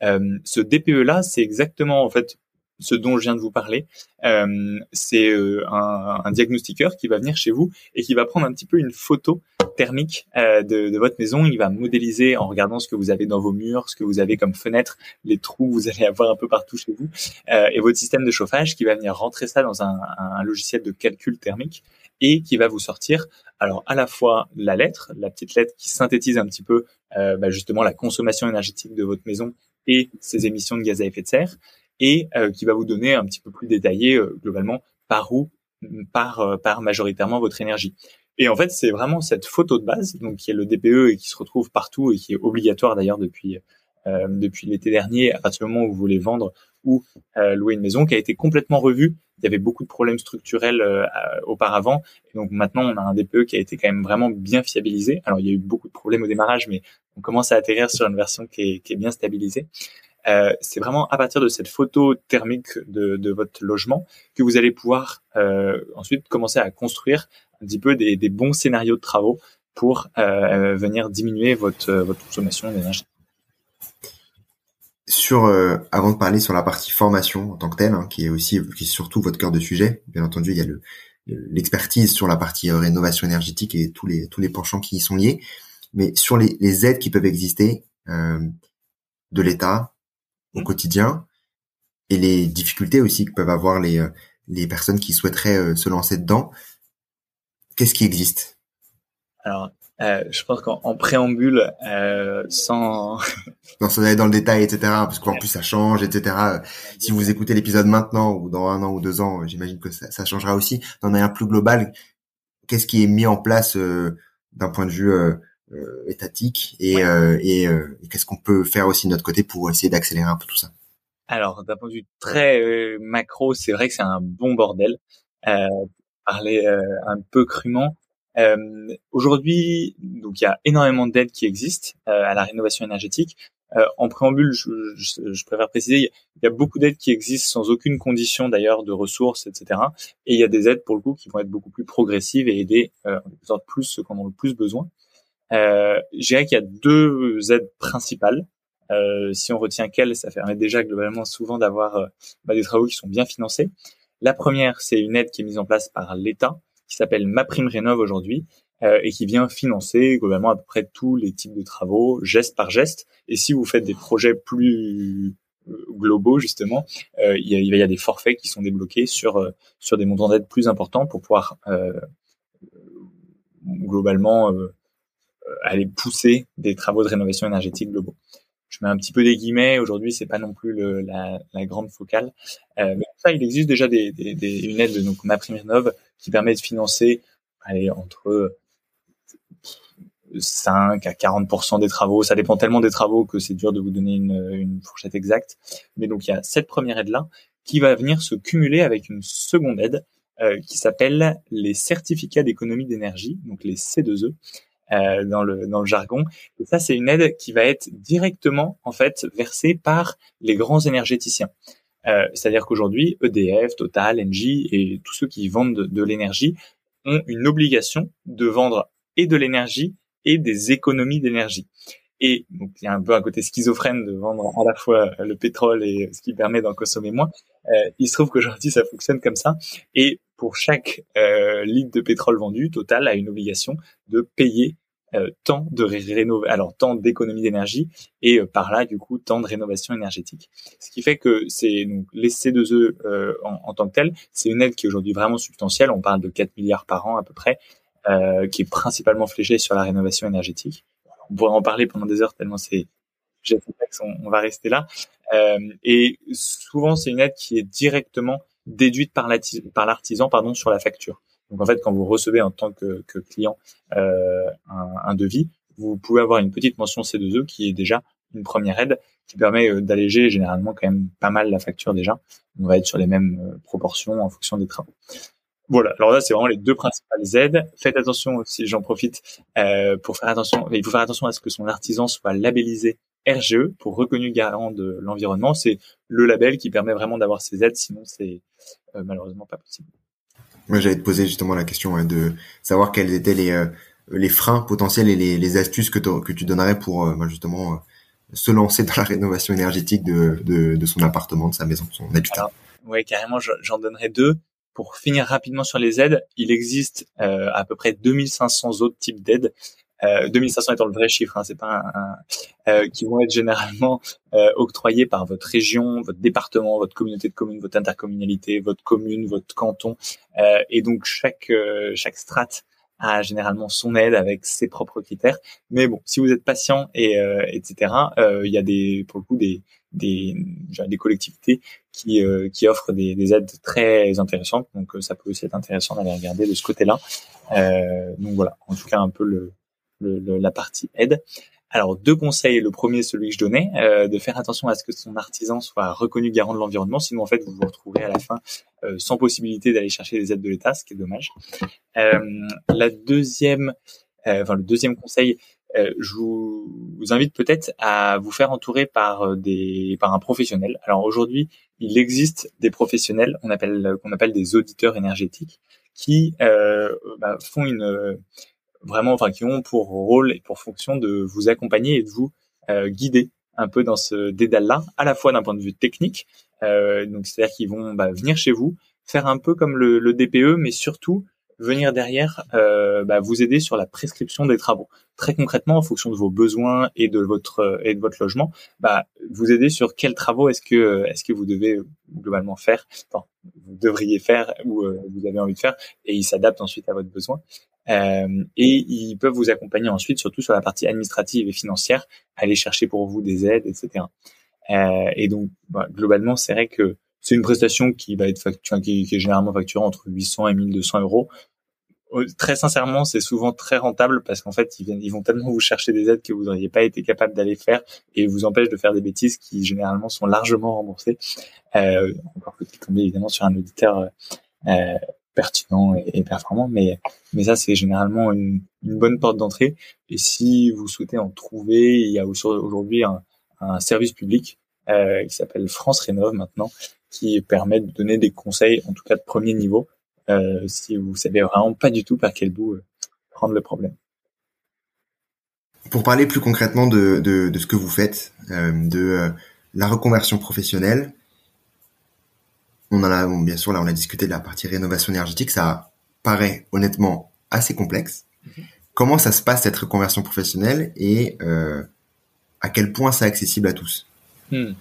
Euh, ce DPE-là, c'est exactement en fait ce dont je viens de vous parler. Euh, c'est euh, un, un, diagnostiqueur qui va venir chez vous et qui va prendre un petit peu une photo thermique euh, de, de, votre maison. Il va modéliser en regardant ce que vous avez dans vos murs, ce que vous avez comme fenêtre, les trous que vous allez avoir un peu partout chez vous, euh, et votre système de chauffage qui va venir rentrer ça dans un, un, logiciel de calcul thermique et qui va vous sortir alors à la fois la lettre, la petite lettre qui synthétise un petit peu euh, bah justement la consommation énergétique de votre maison et ses émissions de gaz à effet de serre, et euh, qui va vous donner un petit peu plus détaillé euh, globalement par où par par majoritairement votre énergie. Et en fait, c'est vraiment cette photo de base, donc qui est le DPE et qui se retrouve partout et qui est obligatoire d'ailleurs depuis depuis l'été dernier, à partir du moment où vous voulez vendre ou euh, louer une maison, qui a été complètement revue. Il y avait beaucoup de problèmes structurels euh, auparavant, donc maintenant on a un DPE qui a été quand même vraiment bien fiabilisé. Alors il y a eu beaucoup de problèmes au démarrage, mais on commence à atterrir sur une version qui est, qui est bien stabilisée. Euh, c'est vraiment à partir de cette photo thermique de, de votre logement que vous allez pouvoir euh, ensuite commencer à construire un petit peu des, des bons scénarios de travaux pour euh, venir diminuer votre, votre consommation d'énergie. Sur, euh, avant de parler sur la partie formation en tant que telle, hein, qui est aussi, qui est surtout votre cœur de sujet, bien entendu, il y a le, l'expertise sur la partie rénovation énergétique et tous les tous les penchants qui y sont liés, mais sur les, les aides qui peuvent exister euh, de l'État, au mmh. quotidien et les difficultés aussi que peuvent avoir les, euh, les personnes qui souhaiteraient euh, se lancer dedans. Qu'est-ce qui existe? Alors, euh, je pense qu'en préambule, euh, sans... sans aller dans le détail, etc., parce qu'en plus ça change, etc. Si vous écoutez l'épisode maintenant ou dans un an ou deux ans, j'imagine que ça, ça, changera aussi. Dans un plus global, qu'est-ce qui est mis en place euh, d'un point de vue euh, étatique et, euh, et, euh, et qu'est-ce qu'on peut faire aussi de notre côté pour essayer d'accélérer un peu tout ça? Alors d'un point de vue très macro, c'est vrai que c'est un bon bordel. Euh, parler un peu crûment. Euh, Aujourd'hui, donc il y a énormément d'aides qui existent euh, à la rénovation énergétique. Euh, en préambule, je, je, je, préfère préciser, il y a beaucoup d'aides qui existent sans aucune condition d'ailleurs de ressources, etc. Et il y a des aides pour le coup qui vont être beaucoup plus progressives et aider euh, plus ceux qui en ont le plus besoin. Euh, je dirais qu'il y a deux aides principales. Euh, si on retient quelles, ça permet déjà globalement souvent d'avoir euh, bah, des travaux qui sont bien financés. La première, c'est une aide qui est mise en place par l'État, qui s'appelle Ma Prime Rénov aujourd'hui, euh, et qui vient financer globalement à peu près tous les types de travaux, geste par geste. Et si vous faites des projets plus euh, globaux justement, euh, il, y a, il y a des forfaits qui sont débloqués sur sur des montants d'aide plus importants pour pouvoir globalement euh, aller pousser des travaux de rénovation énergétique globaux. Je mets un petit peu des guillemets. Aujourd'hui, c'est pas non plus le, la, la, grande focale. Euh, mais ça, il existe déjà des, des, des, une aide de donc MaPrimeRénov qui permet de financer entre 5 à 40 des travaux. Ça dépend tellement des travaux que c'est dur de vous donner une, une fourchette exacte. Mais donc il y a cette première aide là qui va venir se cumuler avec une seconde aide euh, qui s'appelle les certificats d'économie d'énergie, donc les C2E, euh, dans le dans le jargon. Et ça, c'est une aide qui va être directement en fait versée par les grands énergéticiens. Euh, C'est-à-dire qu'aujourd'hui, EDF, Total, Engie et tous ceux qui vendent de, l'énergie ont une obligation de vendre et de l'énergie et des économies d'énergie. Et donc il y a un peu un côté schizophrène de vendre à la fois le pétrole et ce qui permet d'en consommer moins. Euh, il se trouve qu'aujourd'hui ça fonctionne comme ça. Et pour chaque euh, litre de pétrole vendu, Total a une obligation de payer tant de rénov alors tant d'économie d'énergie et euh, par là du coup tant de rénovation énergétique. Ce qui fait que c'est donc les C2E euh, en, en, tant que tel, c'est une aide qui est aujourd'hui vraiment substantielle. On parle de 4 milliards par an à peu près, euh, qui est principalement fléchée sur la rénovation énergétique. On pourrait en parler pendant des heures tellement c'est on va rester là. Euh, et souvent c'est une aide qui est directement déduite par l'artisan pardon sur la facture. Donc en fait, quand vous recevez en tant que, que client euh, un, un, devis, vous pouvez avoir une petite mention C2E qui est déjà une première aide qui permet euh, d'alléger généralement quand même pas mal la facture déjà. On va être sur les mêmes euh, proportions en fonction des travaux. Voilà, alors là c'est vraiment les deux principales aides. Faites attention si j'en profite euh, pour faire attention, il faut faire attention à ce que son artisan soit labellisé RGE pour reconnu garant de l'environnement. C'est le label qui permet vraiment d'avoir ces aides, sinon c'est euh, malheureusement pas possible. Moi, j'allais te poser justement la question de savoir quelles étaient les, euh, les freins potentiels et les, astuces que, que tu donnerais pour bah, justement se lancer dans la rénovation énergétique de, de, son appartement, de sa maison, de son habitat Oui, carrément, j'en donnerai deux. Pour finir rapidement sur les aides, il existe à peu près 2500 autres types d'aides euh, 2500 étant le vrai chiffre, hein, c'est pas un, euh, qui vont être généralement euh, octroyés par votre région, votre département, votre communauté de communes, votre intercommunalité, votre commune, votre canton, euh, et donc chaque euh, chaque strate a généralement son aide avec ses propres critères. Mais bon, si vous êtes patient et etc., il y a des pour le coup des des, des collectivités qui, qui offrent des, des, aides très intéressantes. Donc ça peut aussi être intéressant d'aller regarder de ce côté-là. Euh, donc voilà, en tout cas un peu le, la partie aide. Alors deux conseils. Le premier, celui que je donnais, euh, de faire attention à ce que son artisan soit reconnu garant de l'environnement. Sinon, en fait, vous vous retrouverez à la fin euh, sans possibilité d'aller chercher des aides de l'État, ce qui est dommage. Euh, la deuxième, enfin le deuxième conseil, je vous, invite peut-être à vous faire entourer par des par un professionnel. Alors aujourd'hui, il existe des professionnels, on appelle qu'on appelle des auditeurs énergétiques, qui bah, font une vraiment, enfin, qui ont pour rôle et pour fonction de vous accompagner et de vous euh, guider un peu dans ce dédale-là, à la fois d'un point de vue technique, euh, donc c'est-à-dire qu'ils vont bah, venir chez vous, faire un peu comme le, le DPE, mais surtout venir derrière euh, bah, vous aider sur la prescription des travaux. Très concrètement, en fonction de vos besoins et de votre et de votre logement, bah, vous aider sur quels travaux est-ce que est-ce que vous devez globalement faire, enfin, vous devriez faire ou euh, vous avez envie de faire, et ils s'adaptent ensuite à votre besoin. Euh, et ils peuvent vous accompagner ensuite, surtout sur la partie administrative et financière, aller chercher pour vous des aides, etc. Euh, et donc, bah, globalement, c'est vrai que c'est une prestation qui va être facturée, qui, est généralement facturée entre 800 et 1200 euros. Euh, très sincèrement, c'est souvent très rentable parce qu'en fait, ils, ils vont tellement vous chercher des aides que vous n'auriez pas été capable d'aller faire et vous empêchent de faire des bêtises qui généralement sont largement remboursées. Euh, encore que tomber évidemment sur un auditeur euh, pertinent et, performant, mais mais ça c'est généralement une, une, bonne porte d'entrée. Et si vous souhaitez en trouver, il y a aujourd'hui un, un, service public euh, qui s'appelle France Rénov maintenant, qui permet de donner des conseils, en tout cas de premier niveau, euh, si vous savez vraiment pas du tout par quel bout euh, prendre le problème. Pour parler plus concrètement de, de, de ce que vous faites, euh, de euh, la reconversion professionnelle, on en a, bien sûr, là, on a discuté de la partie rénovation énergétique. Ça paraît honnêtement assez complexe. Mhm. Comment ça se passe cette reconversion professionnelle et euh, à quel point c'est accessible à tous? Hmm.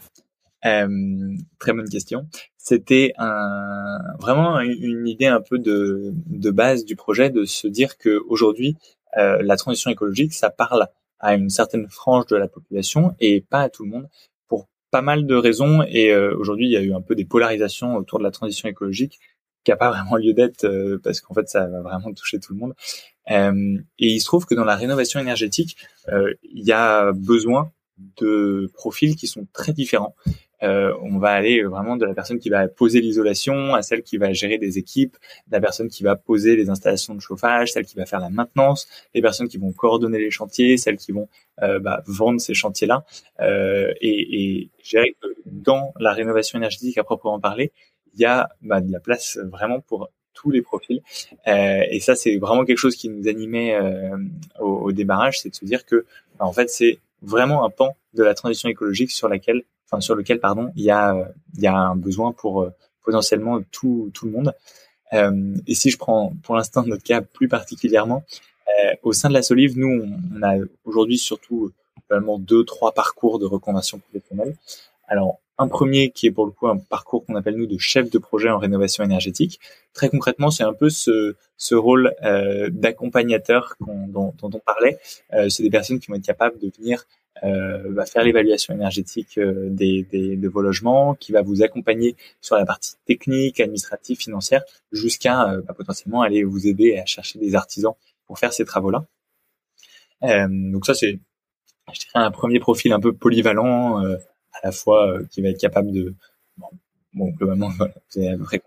euh, Très bonne question. C'était un, vraiment une idée un peu de, de base du projet de se dire que aujourd'hui euh, la transition écologique, ça parle à une certaine frange de la population et pas à tout le monde pas mal de raisons et euh, aujourd'hui il y a eu un peu des polarisations autour de la transition écologique qui a pas vraiment lieu d'être euh, parce qu'en fait ça va vraiment toucher tout le monde. Euh, et il se trouve que dans la rénovation énergétique, il y a besoin de profils qui sont très différents. Euh, on va aller vraiment de la personne qui va poser l'isolation à celle qui va gérer des équipes, la personne qui va poser les installations de chauffage, celle qui va faire la maintenance, les personnes qui vont coordonner les chantiers, celles qui vont euh, bah, vendre ces chantiers-là. Euh, et, et gérer que dans la rénovation énergétique à proprement parler, il y a bah, de la place vraiment pour tous les profils. Euh, et ça, c'est vraiment quelque chose qui nous animait euh, au, au, démarrage, c'est de se dire que, bah, en fait, c'est vraiment un pan de la transition écologique sur laquelle sur lequel pardon, il y a il y a un besoin pour euh, potentiellement tout tout le monde. Euh, et si je prends pour l'instant notre cas plus particulièrement, euh, au sein de la Solive, nous on, a aujourd'hui surtout vraiment deux trois parcours de reconversion professionnelle. Alors un premier qui est pour le coup un parcours qu'on appelle nous de chef de projet en rénovation énergétique. Très concrètement, c'est un peu ce, rôle euh, d'accompagnateur dont, on parlait. Euh, c'est des personnes qui vont être capables de venir euh, va faire l'évaluation énergétique euh, des, de vos logements, qui va vous accompagner sur la partie technique, administrative, financière, jusqu'à bah, potentiellement aller vous aider à chercher des artisans pour faire ces travaux-là. Donc ça, c'est, un premier profil un peu polyvalent, à la fois qui va être capable de, bon, bon globalement, voilà, vous avez à peu près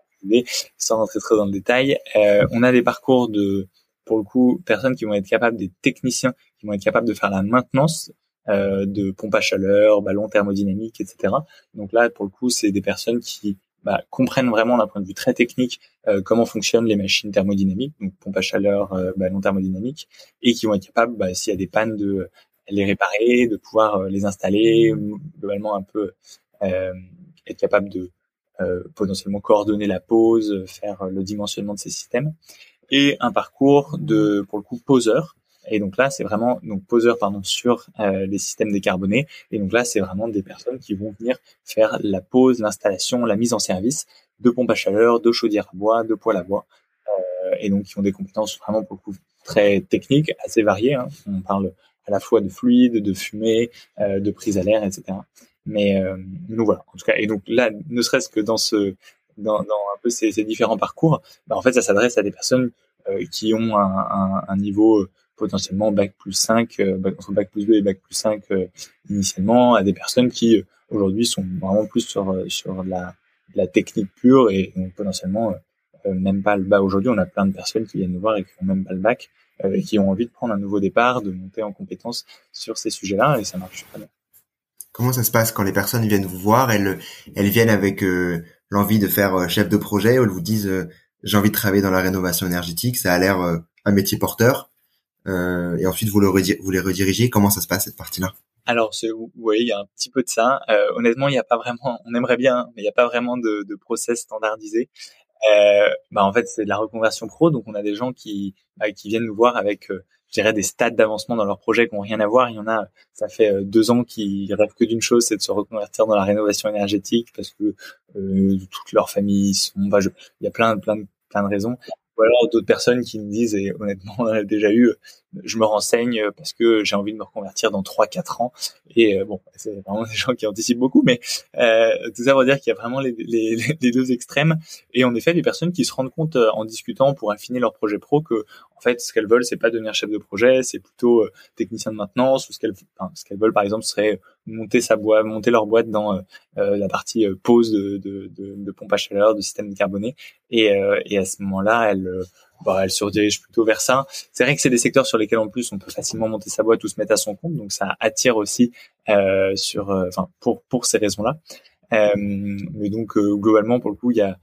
sans rentrer trop dans le détail. on a des parcours de, pour le coup, personnes qui vont être capables, des techniciens qui vont être capables de faire la maintenance euh, de pompe à chaleur, ballon thermodynamique, etc. Donc là, pour le coup, c'est des personnes qui bah, comprennent vraiment d'un point de vue très technique comment fonctionnent les machines thermodynamiques, donc pompe à chaleur, ballon thermodynamique, et qui vont être capables, bah, s'il y a des pannes, de les réparer, de pouvoir les installer, globalement un peu être capable de potentiellement coordonner la pose, faire le dimensionnement de ces systèmes, et un parcours de pour le coup poseur et donc là, c'est vraiment donc poseur pardon sur euh, les systèmes décarbonés. Et donc là, c'est vraiment des personnes qui vont venir faire la pose, l'installation, la mise en service de pompes à chaleur, de chaudières à bois, de poêles à bois, euh, et donc qui ont des compétences vraiment beaucoup très techniques, assez variées. Hein. On parle à la fois de fluide, de fumée, euh, de prise à l'air, etc. Mais euh, nous voilà. En tout cas, et donc là, ne serait-ce que dans ce dans, dans un peu ces, ces différents parcours, bah, en fait, ça s'adresse à des personnes euh, qui ont un, un, un niveau potentiellement bac plus 5, euh, entre bac plus 2 et bac plus 5 euh, initialement, à des personnes qui euh, aujourd'hui sont vraiment plus sur sur la, la technique pure et donc potentiellement même pas le bac. Aujourd'hui, on a plein de personnes qui viennent nous voir et qui ont même pas le bac et qui ont envie de prendre un nouveau départ, de monter en compétence sur ces sujets-là et ça marche très bien. Comment ça se passe quand les personnes viennent vous voir? Elles, elles viennent avec l'envie de faire chef de projet ou elles vous disent j'ai envie de travailler dans la rénovation énergétique, ça a l'air un métier porteur. Euh, et ensuite vous, le vous les redirigez. Comment ça se passe cette partie-là? Alors, oui, il y a un petit peu de ça. Euh, honnêtement, il n'y a pas vraiment. On aimerait bien, mais il n'y a pas vraiment de, de process standardisé. Euh, bah en fait, c'est de la reconversion pro. Donc, on a des gens qui bah, qui viennent nous voir avec, euh, je dirais, des stades d'avancement dans leur projet qui n'ont rien à voir. Il y en a, ça fait euh, deux ans qu'ils rêvent que d'une chose, c'est de se reconvertir dans la rénovation énergétique parce que euh, toute leur famille sont. Bah, je, il y a plein, plein, plein de raisons ou alors d'autres personnes qui me disent, et honnêtement, on a déjà eu, je me renseigne parce que j'ai envie de me reconvertir dans 3-4 ans. Et euh, bon, c'est vraiment des gens qui anticipent beaucoup, mais euh, tout ça veut dire qu'il y a vraiment les, deux extrêmes. Et en effet, des personnes qui se rendent compte euh, en discutant pour affiner leur projet pro que, en fait, ce qu'elles veulent, c'est pas devenir chef de projet, c'est plutôt euh, technicien de maintenance, ou ce qu'elles, ce qu'elles veulent, par exemple, serait monter sa boîte, monter leur boîte dans euh, la partie pose de, de, de, de, pompe à chaleur, de système décarboné. Et, et à ce moment-là, elles bah, elle se redirige plutôt vers ça. C'est vrai que c'est des secteurs sur lesquels en plus on peut facilement monter sa boîte ou se mettre à son compte, donc ça attire aussi euh, sur, euh, enfin pour pour ces raisons-là. Euh, mais donc euh, globalement pour le coup il y a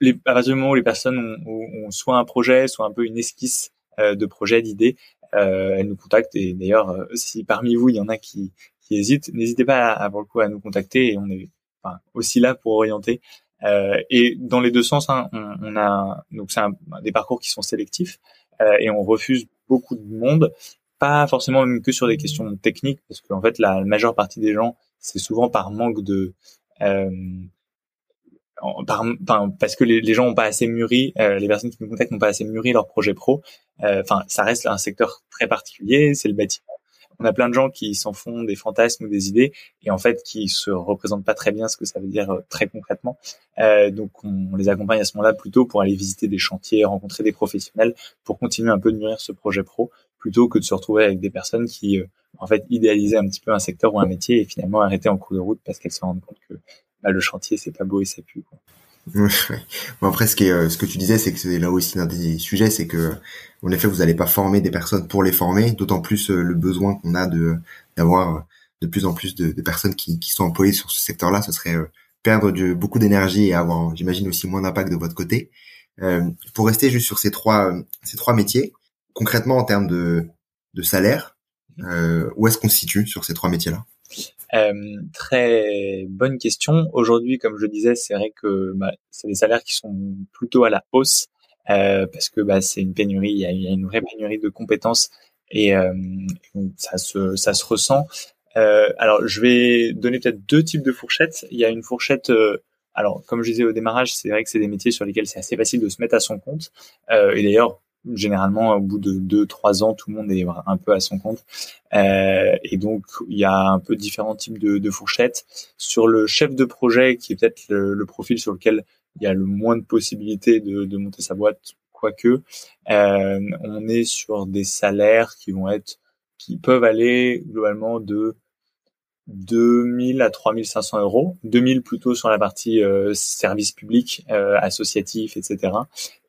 les, à partir du moment où les personnes ont, ont, soit un projet, soit un peu une esquisse euh, de projet, d'idée, elles nous contactent et d'ailleurs si parmi vous il y en a qui, qui n'hésitez pas à, nous contacter et on est aussi là pour orienter euh, et dans les deux sens, hein, on, a donc c'est des parcours qui sont sélectifs euh, et on refuse beaucoup de monde, pas forcément même que sur des questions techniques, parce qu'en fait la majeure partie des gens, c'est souvent par manque de euh, par, parce que les, gens n'ont pas assez mûri, les personnes qui nous contactent n'ont pas assez mûri leur projet pro. Enfin, ça reste un secteur très particulier, c'est le bâtiment on a plein de gens qui s'en font des fantasmes ou des idées et en fait qui se représentent pas très bien ce que ça veut dire euh, très concrètement. Euh, donc on, les accompagne à ce moment-là plutôt pour aller visiter des chantiers, rencontrer des professionnels pour continuer un peu de mûrir ce projet pro plutôt que de se retrouver avec des personnes qui euh, en fait idéalisaient un petit peu un secteur ou un métier et finalement arrêtaient en cours de route parce qu'elles se rendent compte que bah, le chantier c'est pas beau et ça pue. Bon après, ce, qui est, euh, ce que tu disais, c'est que c'est là aussi l'un des sujets, c'est que en effet, vous n'allez pas former des personnes pour les former, d'autant plus euh, le besoin qu'on a de d'avoir euh, de plus en plus de, de personnes qui, qui, sont employées sur ce secteur-là. Ce serait perdre de, beaucoup d'énergie et avoir, j'imagine, aussi moins d'impact de votre côté. Euh, pour rester juste sur ces trois ces trois métiers, concrètement en termes de, de salaire, euh, où est-ce qu'on se situe sur ces trois métiers-là? Euh, très bonne question. Aujourd'hui, comme je disais, c'est vrai que bah, c'est des salaires qui sont plutôt à la hausse euh, parce que bah, c'est une pénurie, il y, a, une vraie pénurie de compétences et euh, ça se ça se ressent. Euh, alors, je vais donner peut-être deux types de fourchettes. Il y a une fourchette euh, alors, comme je disais au démarrage, c'est vrai que c'est des métiers sur lesquels c'est assez facile de se mettre à son compte. Euh, et d'ailleurs, généralement au bout de deux trois ans tout le monde est un peu à son compte. Euh, et donc il y a un peu différents types de, de fourchettes. Sur le chef de projet qui est peut-être le, profil sur lequel il y a le moins de possibilités de, de monter sa boîte quoique euh, on est sur des salaires qui vont être qui peuvent aller globalement de 2000 à 3500 euros, 2000 plutôt sur la partie euh, service public, euh, associatif, etc.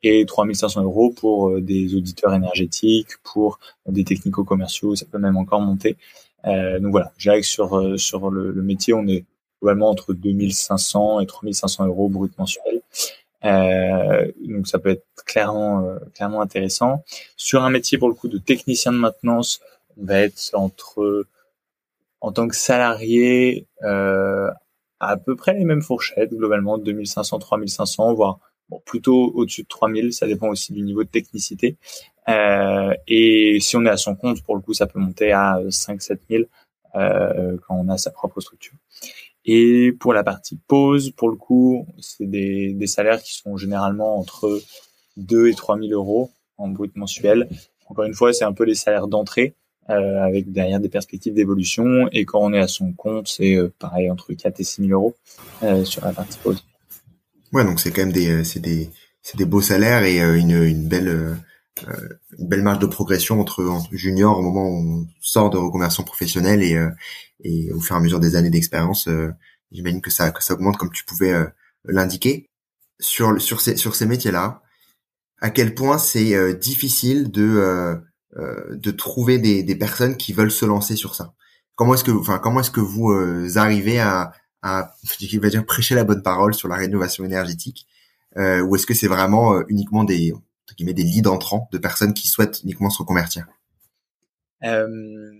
Et 3500 euros pour euh, des auditeurs énergétiques, pour des technico-commerciaux, ça peut même encore monter. Euh, donc voilà, je dirais que sur sur le, le, métier, on est globalement entre 2500 et 3500 euros brut mensuel. Euh, donc ça peut être clairement euh, clairement intéressant. Sur un métier pour le coup de technicien de maintenance, on va être entre en tant que salarié euh, à peu près les mêmes fourchettes globalement 2500 3500 voire bon, plutôt au-dessus de 3000 ça dépend aussi du niveau de technicité. Euh, et si on est à son compte pour le coup ça peut monter à 5 7000 euh, quand on a sa propre structure. Et pour la partie pause, pour le coup, c'est des, des salaires qui sont généralement entre 2 et 3 000 euros en brut mensuel. Encore une fois, c'est un peu les salaires d'entrée euh, avec derrière des perspectives d'évolution. Et quand on est à son compte, c'est euh, pareil entre 4 et 6 000 euros euh, sur la partie pause. Ouais, donc c'est quand même des, euh, c'est des, c'est des beaux salaires et euh, une, une belle, une belle marge de progression entre, entre junior au moment où on sort de reconversion professionnelle et, et au fur et à mesure des années d'expérience, euh, j'imagine que ça que ça augmente comme tu pouvais euh, l'indiquer sur sur ces sur ces métiers-là. À quel point c'est euh, difficile de de trouver des, des personnes qui veulent se lancer sur ça. Comment est-ce que enfin comment est-ce que vous arrivez à à je vais dire prêcher la bonne parole sur la rénovation énergétique ou est-ce que c'est vraiment uniquement des des leads entrants de personnes qui souhaitent uniquement se reconvertir? Euh,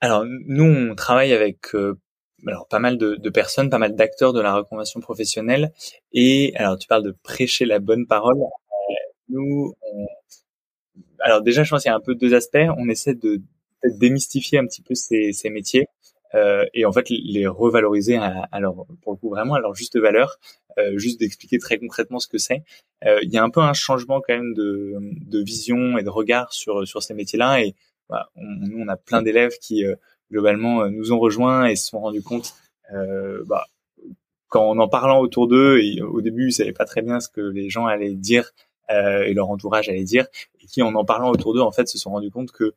alors nous, on travaille avec euh, alors pas mal de, de, personnes, pas mal d'acteurs de la reconversion professionnelle. Et alors tu parles de prêcher la bonne parole. Euh, nous, alors déjà, je pense qu'il y a un peu deux aspects. On essaie de démystifier un petit peu ces, ces métiers euh, et en fait les revaloriser à, alors pour le coup vraiment à leur juste valeur. Euh, juste d'expliquer très concrètement ce que c'est. Euh, il y a un peu un changement quand même de, de vision et de regard sur sur ces métiers-là et bah, on, nous, on a plein d'élèves qui euh, globalement euh, nous ont rejoints et se sont rendus compte, bah, quand en en parlant autour d'eux, au début ils savaient pas très bien ce que les gens allaient dire et leur entourage allait dire, et qui en en parlant autour d'eux en fait se sont rendus compte que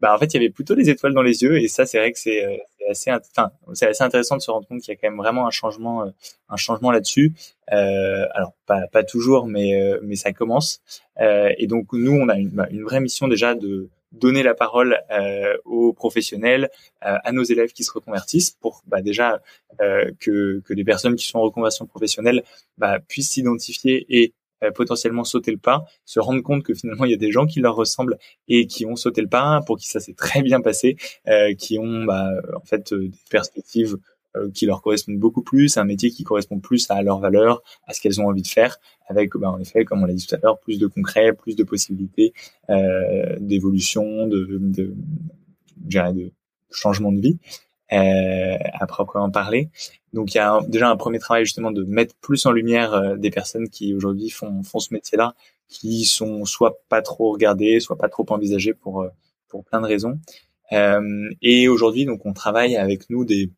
bah en fait il y avait plutôt des étoiles dans les yeux et ça c'est vrai que c'est assez enfin c'est assez intéressant de se rendre compte qu'il y a quand même vraiment un changement un changement là-dessus. Euh, alors pas pas toujours mais mais ça commence. Euh, et donc nous on a une, bah, une vraie mission déjà de donner la parole euh, aux professionnels, euh, à nos élèves qui se reconvertissent, pour bah, déjà euh, que, que les personnes qui sont en reconversion professionnelle bah, puissent s'identifier et potentiellement sauter le pas, se rendre compte que finalement il y a des gens qui leur ressemblent et qui ont sauté le pas, pour qui ça s'est très bien passé, qui ont bah, en fait des perspectives euh, qui leur correspondent beaucoup plus, un métier qui correspond plus à leurs valeurs, à ce qu'elles ont envie de faire, avec ben, en effet, comme on l'a dit tout à l'heure, plus de concret, plus de possibilités euh, d'évolution, de changement de vie. Euh, à proprement parler. Donc il y a déjà un premier travail justement de mettre plus en lumière euh, des personnes qui aujourd'hui font, font ce métier-là, qui sont soit pas trop regardées, soit pas trop envisagées pour euh, pour plein de raisons. Euh, et aujourd'hui donc on travaille avec nous des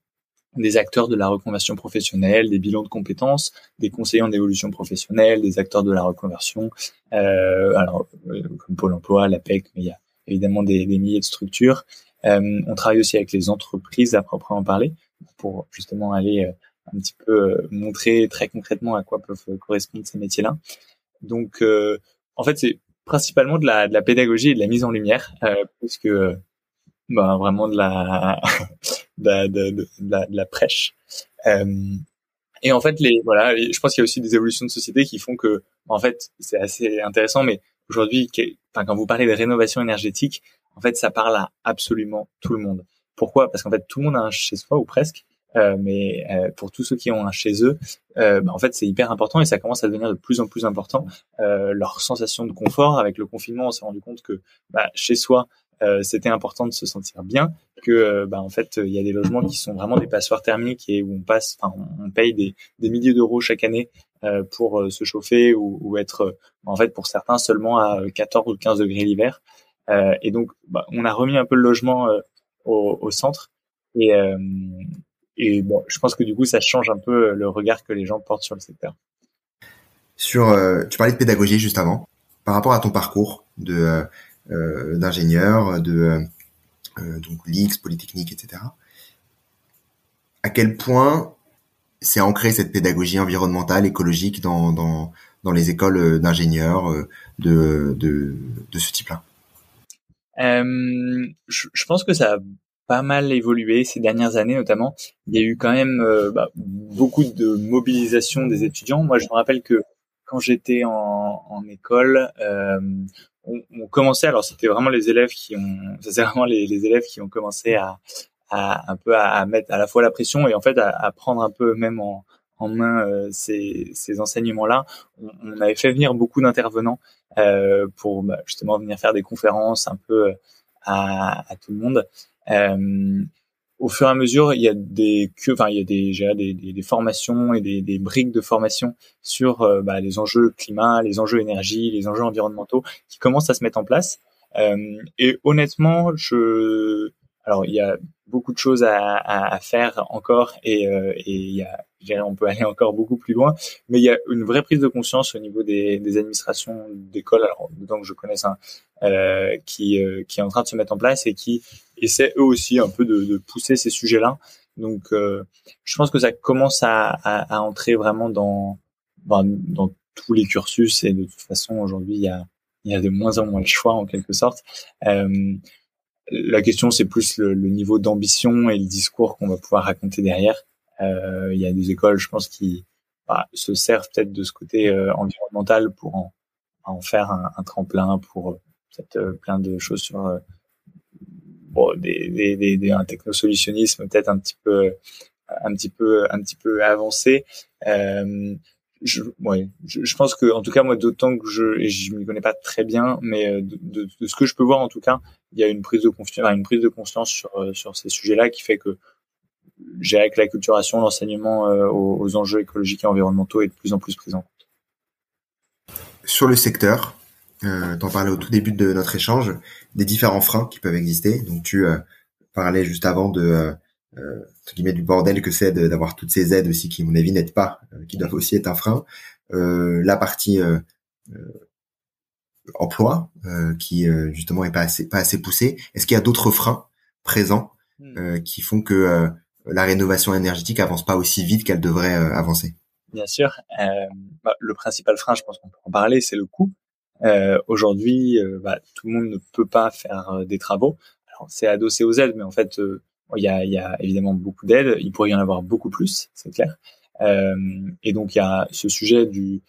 des acteurs de la reconversion professionnelle, des bilans de compétences, des conseillers en évolution professionnelle, des acteurs de la reconversion, euh, alors euh, comme Pôle Emploi, l'APEC, mais il y a évidemment des, des milliers de structures. Euh, on travaille aussi avec les entreprises à proprement parler pour justement aller euh, un petit peu euh, montrer très concrètement à quoi peuvent correspondre ces métiers-là. Donc, en fait, c'est principalement de la, de la pédagogie et de la mise en lumière, puisque bah, vraiment de la de, de, la, de la, prêche. Et en fait, les voilà, je pense qu'il y a aussi des évolutions de société qui font que, en fait, c'est assez intéressant. Mais aujourd'hui, quand vous parlez de rénovation énergétique, en fait, ça parle à absolument tout le monde. Pourquoi? Parce qu'en fait, tout le monde a un chez soi ou presque. Euh, mais euh, pour tous ceux qui ont un chez eux, euh, bah, en fait, c'est hyper important et ça commence à devenir de plus en plus important. Euh, leur sensation de confort avec le confinement, on s'est rendu compte que bah, chez soi, euh, c'était important de se sentir bien, que euh, bah, en fait il y a des logements qui sont vraiment des passoires thermiques et où on passe, enfin on paye des, des milliers d'euros chaque année pour se chauffer ou, ou, être en fait pour certains seulement à 14 ou 15 degrés l'hiver. Et donc bah, on a remis un peu le logement au, au, centre et et bon, je pense que du coup ça change un peu le regard que les gens portent sur le secteur. Sur, tu parlais de pédagogie juste avant. Par rapport à ton parcours de euh, d'ingénieurs, de euh, euh, donc l'IX, Polytechnique, etc. À quel point c'est ancré cette pédagogie environnementale, écologique dans, dans, les écoles d'ingénieurs de, de ce type-là? Euh, je, pense que ça a pas mal évolué ces dernières années notamment. Il y a eu quand même bah, beaucoup de mobilisation des étudiants. Moi, je me rappelle que quand j'étais en, école, euh, on, commençait. Alors, c'était vraiment les élèves qui ont, c'est vraiment les, élèves qui ont commencé à, à un peu à, mettre à la fois la pression et en fait à prendre un peu même en, en main euh, ces, ces enseignements-là. On, on, avait fait venir beaucoup d'intervenants euh, pour bah, justement venir faire des conférences un peu à, à tout le monde. Euh, au fur et à mesure, il y a des enfin il y a des des, des, des, formations et des, des, briques de formation sur euh, bah, les enjeux climat, les enjeux énergie, les enjeux environnementaux qui commencent à se mettre en place. Euh, et honnêtement, je alors il y a beaucoup de choses à, à, faire encore et, euh, et y a, on peut aller encore beaucoup plus loin, mais il y a une vraie prise de conscience au niveau des, des administrations d'école, alors que je connaisse un euh, qui euh, qui est en train de se mettre en place et qui essaie eux aussi un peu de, de pousser ces sujets-là. Donc, euh, je pense que ça commence à, à, à entrer vraiment dans, dans dans tous les cursus et de toute façon aujourd'hui il y a il y a de moins en moins de choix en quelque sorte. Euh, la question, c'est plus le, niveau d'ambition et le discours qu'on va pouvoir raconter derrière. Euh, il y a des écoles, je pense, qui bah, se servent peut-être de ce côté euh, environnemental pour en, en faire un, un, tremplin pour euh, peut-être plein de choses sur bon, des, des, des, un technosolutionnisme peut-être un petit peu un petit peu un petit peu avancé. Euh, je, ouais, je, pense que, en tout cas, moi, d'autant que je, et je m'y connais pas très bien, mais euh, de, de, de, ce que je peux voir, en tout cas, il y a une prise de confiance, une prise de conscience sur euh, sur ces sujets-là qui fait que j'ai avec la culturation, l'enseignement euh, aux, enjeux écologiques et environnementaux est de plus en plus présent. Sur le secteur, euh, en parlais au tout début de notre échange, des différents freins qui peuvent exister. Donc, tu parlais juste avant de euh, guillemets du bordel que c'est d'avoir toutes ces aides aussi qui, à mon avis, n'aident pas, euh, qui doivent aussi être un frein. Euh, la partie euh, emploi qui justement est pas assez pas assez poussée. Est-ce qu'il y a d'autres freins présents hmm. qui font que la rénovation énergétique avance pas aussi vite qu'elle devrait avancer? Bien sûr. Bah, le principal frein, je pense qu'on peut en parler, c'est le coût. Aujourd'hui, bah, tout le monde ne peut pas faire des travaux. Alors, c'est adossé aux aides, mais en fait, il y a, il y a évidemment beaucoup d'aides. Il pourrait y en avoir beaucoup plus, c'est clair. Euh, et donc il y a ce sujet du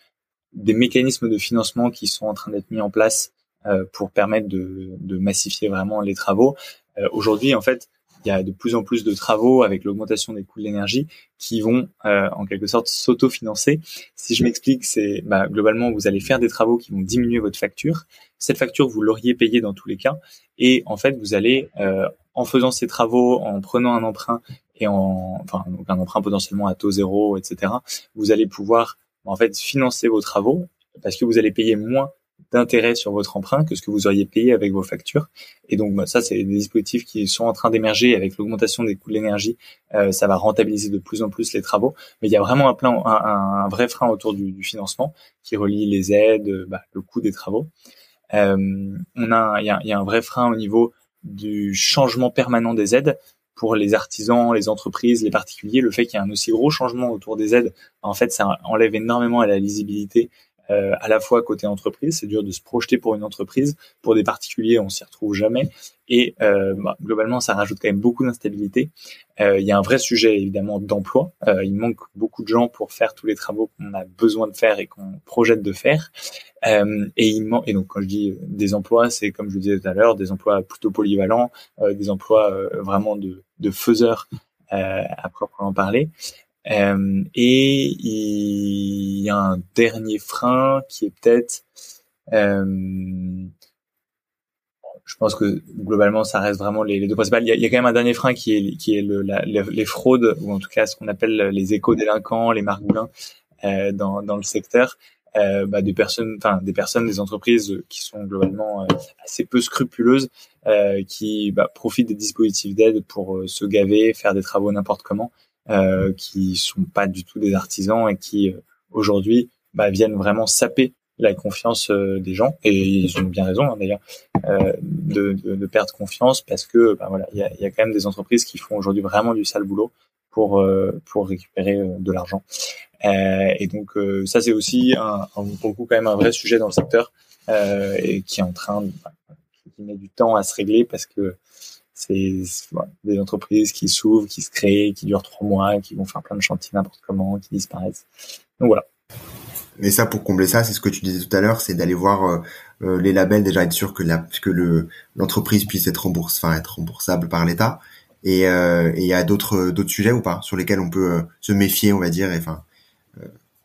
des mécanismes de financement qui sont en train d'être mis en place euh, pour permettre de, de, massifier vraiment les travaux. Euh, Aujourd'hui, en fait, il y a de plus en plus de travaux avec l'augmentation des coûts de l'énergie qui vont euh, en quelque sorte s'autofinancer. Si je m'explique, c'est bah, globalement vous allez faire des travaux qui vont diminuer votre facture. Cette facture vous l'auriez payée dans tous les cas, et en fait vous allez euh, en faisant ces travaux, en prenant un emprunt et en, enfin, un emprunt potentiellement à taux zéro, etc., vous allez pouvoir, en fait, financer vos travaux parce que vous allez payer moins d'intérêt sur votre emprunt que ce que vous auriez payé avec vos factures. Et donc, bah, ça, c'est des dispositifs qui sont en train d'émerger avec l'augmentation des coûts de l'énergie. Euh, ça va rentabiliser de plus en plus les travaux. Mais il y a vraiment un, plan, un, vrai frein autour du, financement qui relie les aides, bah, le coût des travaux. Euh, il y a un vrai frein au niveau du changement permanent des aides pour les artisans, les entreprises, les particuliers, le fait qu'il y ait un aussi gros changement autour des aides, en fait, ça enlève énormément à la lisibilité euh, à la fois côté entreprise, c'est dur de se projeter pour une entreprise, pour des particuliers, on s'y retrouve jamais, et euh, bah, globalement, ça rajoute quand même beaucoup d'instabilité. Euh, il y a un vrai sujet évidemment d'emploi. Euh, il manque beaucoup de gens pour faire tous les travaux qu'on a besoin de faire et qu'on projette de faire. Euh, et, il et donc quand je dis des emplois, c'est comme je le disais tout à l'heure, des emplois plutôt polyvalents, des emplois vraiment de, de faiseurs à proprement parler. Euh, et il y a un dernier frein qui est peut-être, euh, je pense que globalement ça reste vraiment les, deux principales. Il y, a, quand même un dernier frein qui est qui est les fraudes ou en tout cas ce qu'on appelle les éco-délinquants, les margoulins euh, dans, dans le secteur. Bah, des personnes, enfin des personnes, des entreprises qui sont globalement assez peu scrupuleuses, qui bah, profitent des dispositifs d'aide pour se gaver, faire des travaux n'importe comment, euh, qui sont pas du tout des artisans et qui euh, aujourd'hui bah, viennent vraiment saper la confiance euh, des gens. Et ils ont bien raison hein, d'ailleurs euh, de, de, de, perdre confiance parce que bah, voilà il y a, y a, quand même des entreprises qui font aujourd'hui vraiment du sale boulot pour pour récupérer de l'argent. Et donc ça c'est aussi un, un, pour quand même un vrai sujet dans le secteur et qui est en train bah, qui met du temps à se régler parce que c'est des entreprises qui s'ouvrent, qui se créent, qui durent trois mois, qui vont faire plein de chantiers n'importe comment, qui disparaissent. Donc voilà. Mais ça, pour combler ça, c'est ce que tu disais tout à l'heure, c'est d'aller voir euh, euh, les labels, déjà être sûr que la, que le l'entreprise puisse être rembourse, enfin être remboursable par l'État. Et euh, il y a d'autres d'autres sujets ou pas sur lesquels on peut se méfier, on va dire, et enfin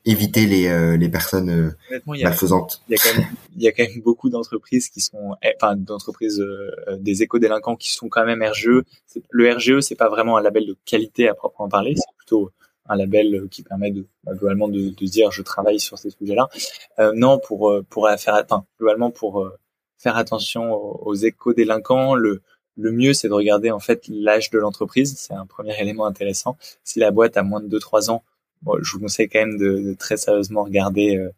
éviter les, euh, les personnes euh, malfaisantes. Il y, a quand même, il y a quand même beaucoup d'entreprises qui sont, eh, enfin d'entreprises euh, des éco-délinquants qui sont quand même RGE. Le RGE, c'est pas vraiment un label de qualité à proprement parler, c'est plutôt un label qui permet de bah, globalement de, de, dire je travaille sur ces sujets-là. Euh, non, pour pour faire, enfin globalement pour faire attention aux, aux éco-délinquants, le le mieux, c'est de regarder en fait l'âge de l'entreprise. C'est un premier élément intéressant. Si la boîte a moins de 2-3 ans, je vous conseille quand même de, de très sérieusement regarder euh,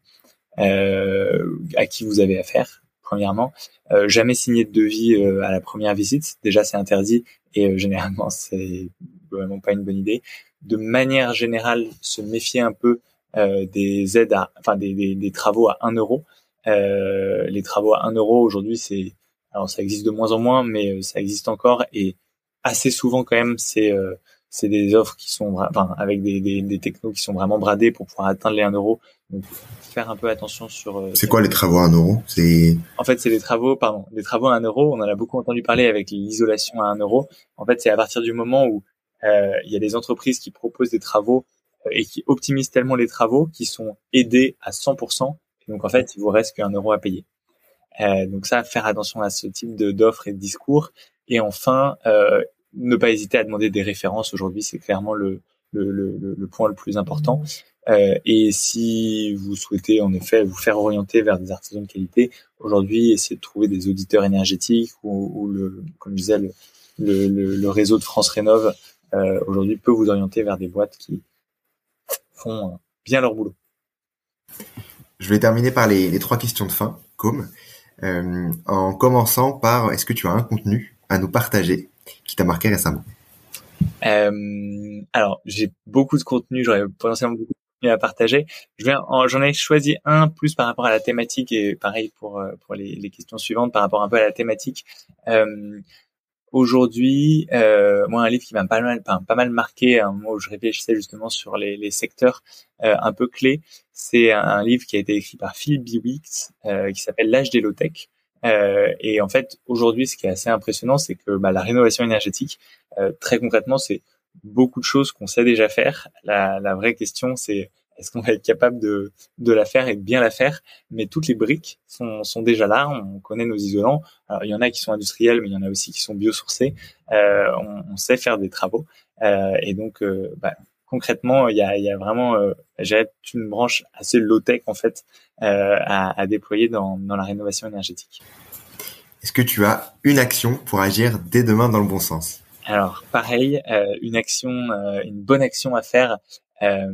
euh, à qui vous avez affaire. Premièrement, euh, jamais signer de devis à la première visite. Déjà, c'est interdit et généralement, c'est vraiment pas une bonne idée. De manière générale, se méfier un peu des aides à, enfin des, des, des, travaux à 1 euro. Euh, les travaux à 1 euro aujourd'hui, c'est alors ça existe de moins en moins, mais ça existe encore et assez souvent quand même, c'est euh, c'est des offres qui sont enfin, avec des, des, des, technos qui sont vraiment bradés pour pouvoir atteindre les 1 euro. Donc faire un peu attention sur. Euh, c'est quoi les travaux à 1 euro? C'est. En fait, c'est des travaux, pardon, des travaux à 1 euro. On en a beaucoup entendu parler avec l'isolation à 1 euro. En fait, c'est à partir du moment où euh, il y a des entreprises qui proposent des travaux euh, et qui optimisent tellement les travaux qui sont aidés à 100%. Et donc en fait, il vous reste qu'un euro à payer. Euh, donc ça, faire attention à ce type de d'offres et de discours. Et enfin, euh, ne pas hésiter à demander des références. Aujourd'hui, c'est clairement le, le, le, le, point le plus important. Euh, et si vous souhaitez en effet vous faire orienter vers des artisans de qualité, aujourd'hui, essayez de trouver des auditeurs énergétiques ou, ou le, comme je disais, le, le, le réseau de France Rénov euh, aujourd'hui peut vous orienter vers des boîtes qui font euh, bien leur boulot. Je vais terminer par les, les trois questions de fin, comme euh, en commençant par est-ce que tu as un contenu à nous partager? Qui t'a marqué récemment euh, Alors, j'ai beaucoup de contenu, j'aurais potentiellement beaucoup de contenu à partager. J'en ai choisi un plus par rapport à la thématique et pareil pour euh, pour les, les, questions suivantes par rapport un peu à la thématique. Euh, Aujourd'hui, euh, moi, un livre qui m'a pas mal, pas, mal marqué, un moment où je réfléchissais justement sur les, les secteurs euh, un peu clés, c'est un livre qui a été écrit par Phil Biwix, euh, qui s'appelle L'âge des low-tech. Euh, et en fait, aujourd'hui, ce qui est assez impressionnant, c'est que bah, la rénovation énergétique, euh, très concrètement, c'est beaucoup de choses qu'on sait déjà faire. La, la vraie question, c'est est-ce qu'on va être capable de, de la faire et de bien la faire? Mais toutes les briques sont, sont déjà là. On connaît nos isolants. Alors, il y en a qui sont industriels, mais il y en a aussi qui sont biosourcés. Euh, on, on, sait faire des travaux. Euh, et donc, euh, bah, concrètement, il y a, il y a vraiment euh, j'ai une branche assez low-tech en fait euh, à, à, déployer dans, dans la rénovation énergétique. Est-ce que tu as une action pour agir dès demain dans le bon sens? Alors pareil, euh, une action, euh, une bonne action à faire, euh,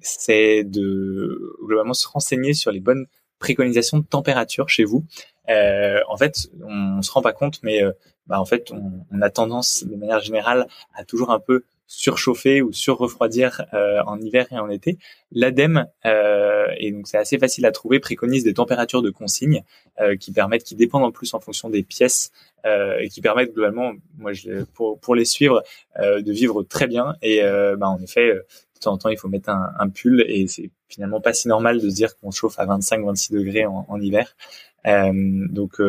c'est de globalement se renseigner sur les bonnes préconisations de température chez vous. En fait, on, on se rend pas compte, mais bah, en fait, on, on, a tendance de manière générale à toujours un peu surchauffer ou surrefroidir euh, en hiver et en été. L'ADEME, euh, et donc c'est assez facile à trouver, préconise des températures de consigne euh, qui permettent, qui dépendent en plus en fonction des pièces euh, et qui permettent globalement, moi je, pour, pour les suivre, euh, de vivre très bien. Et euh, bah, en effet, de temps en temps, il faut mettre un, un pull et c'est finalement pas si normal de se dire qu'on chauffe à 25-26 degrés en, en hiver. donc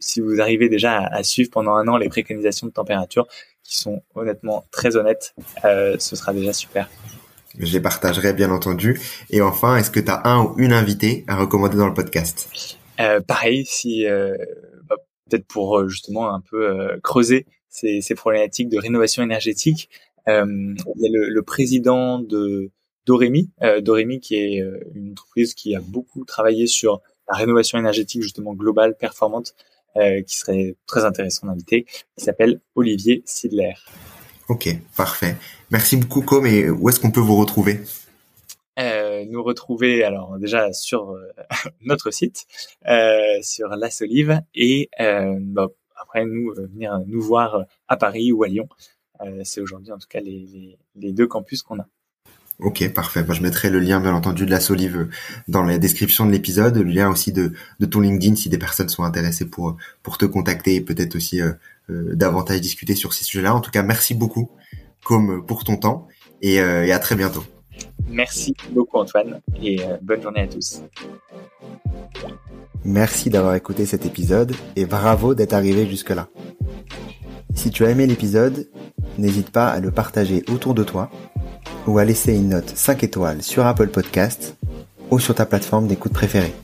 si vous arrivez déjà à, à, suivre pendant un an les préconisations de température, qui sont honnêtement très honnêtes, euh, ce sera déjà super. Je les partagerai bien entendu. Et enfin, est-ce que tu as un ou une invitée à recommander dans le podcast? Euh, Pareil, si euh, bah, peut-être pour euh, justement un peu euh, creuser ces, ces, problématiques de rénovation énergétique, euh, il y a le, le président de Doremi, Doremi qui est une entreprise qui a beaucoup travaillé sur la rénovation énergétique justement globale, performante, euh, qui serait très intéressant d'inviter, qui s'appelle Olivier Sidler. Ok, parfait. Merci beaucoup, Com. Et où est-ce qu'on peut vous retrouver? Euh, Nous retrouver alors déjà sur euh, notre site, euh, sur La Solive, et bah, après nous venir nous voir à Paris ou à Lyon. C'est aujourd'hui en tout cas les, les, les deux campus qu'on a. Ok, parfait. Bah, je mettrai le lien, bien entendu, de la Solive dans la description de l'épisode, le lien aussi de, de ton LinkedIn si des personnes sont intéressées pour pour te contacter et peut-être aussi euh, euh, davantage discuter sur ces sujets-là. En tout cas, merci beaucoup, comme pour ton temps, et, euh, et à très bientôt. Merci beaucoup Antoine et euh, bonne journée à tous. Merci d'avoir écouté cet épisode et bravo d'être arrivé jusque-là. Si tu as aimé l'épisode, n'hésite pas à le partager autour de toi ou à laisser une note 5 étoiles sur Apple Podcast ou sur ta plateforme d'écoute préférée.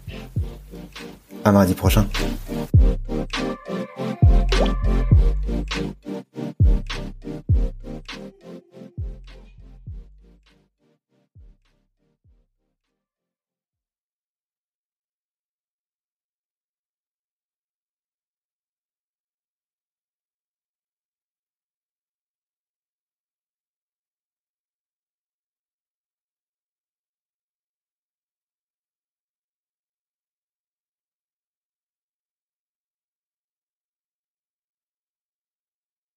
À mardi prochain.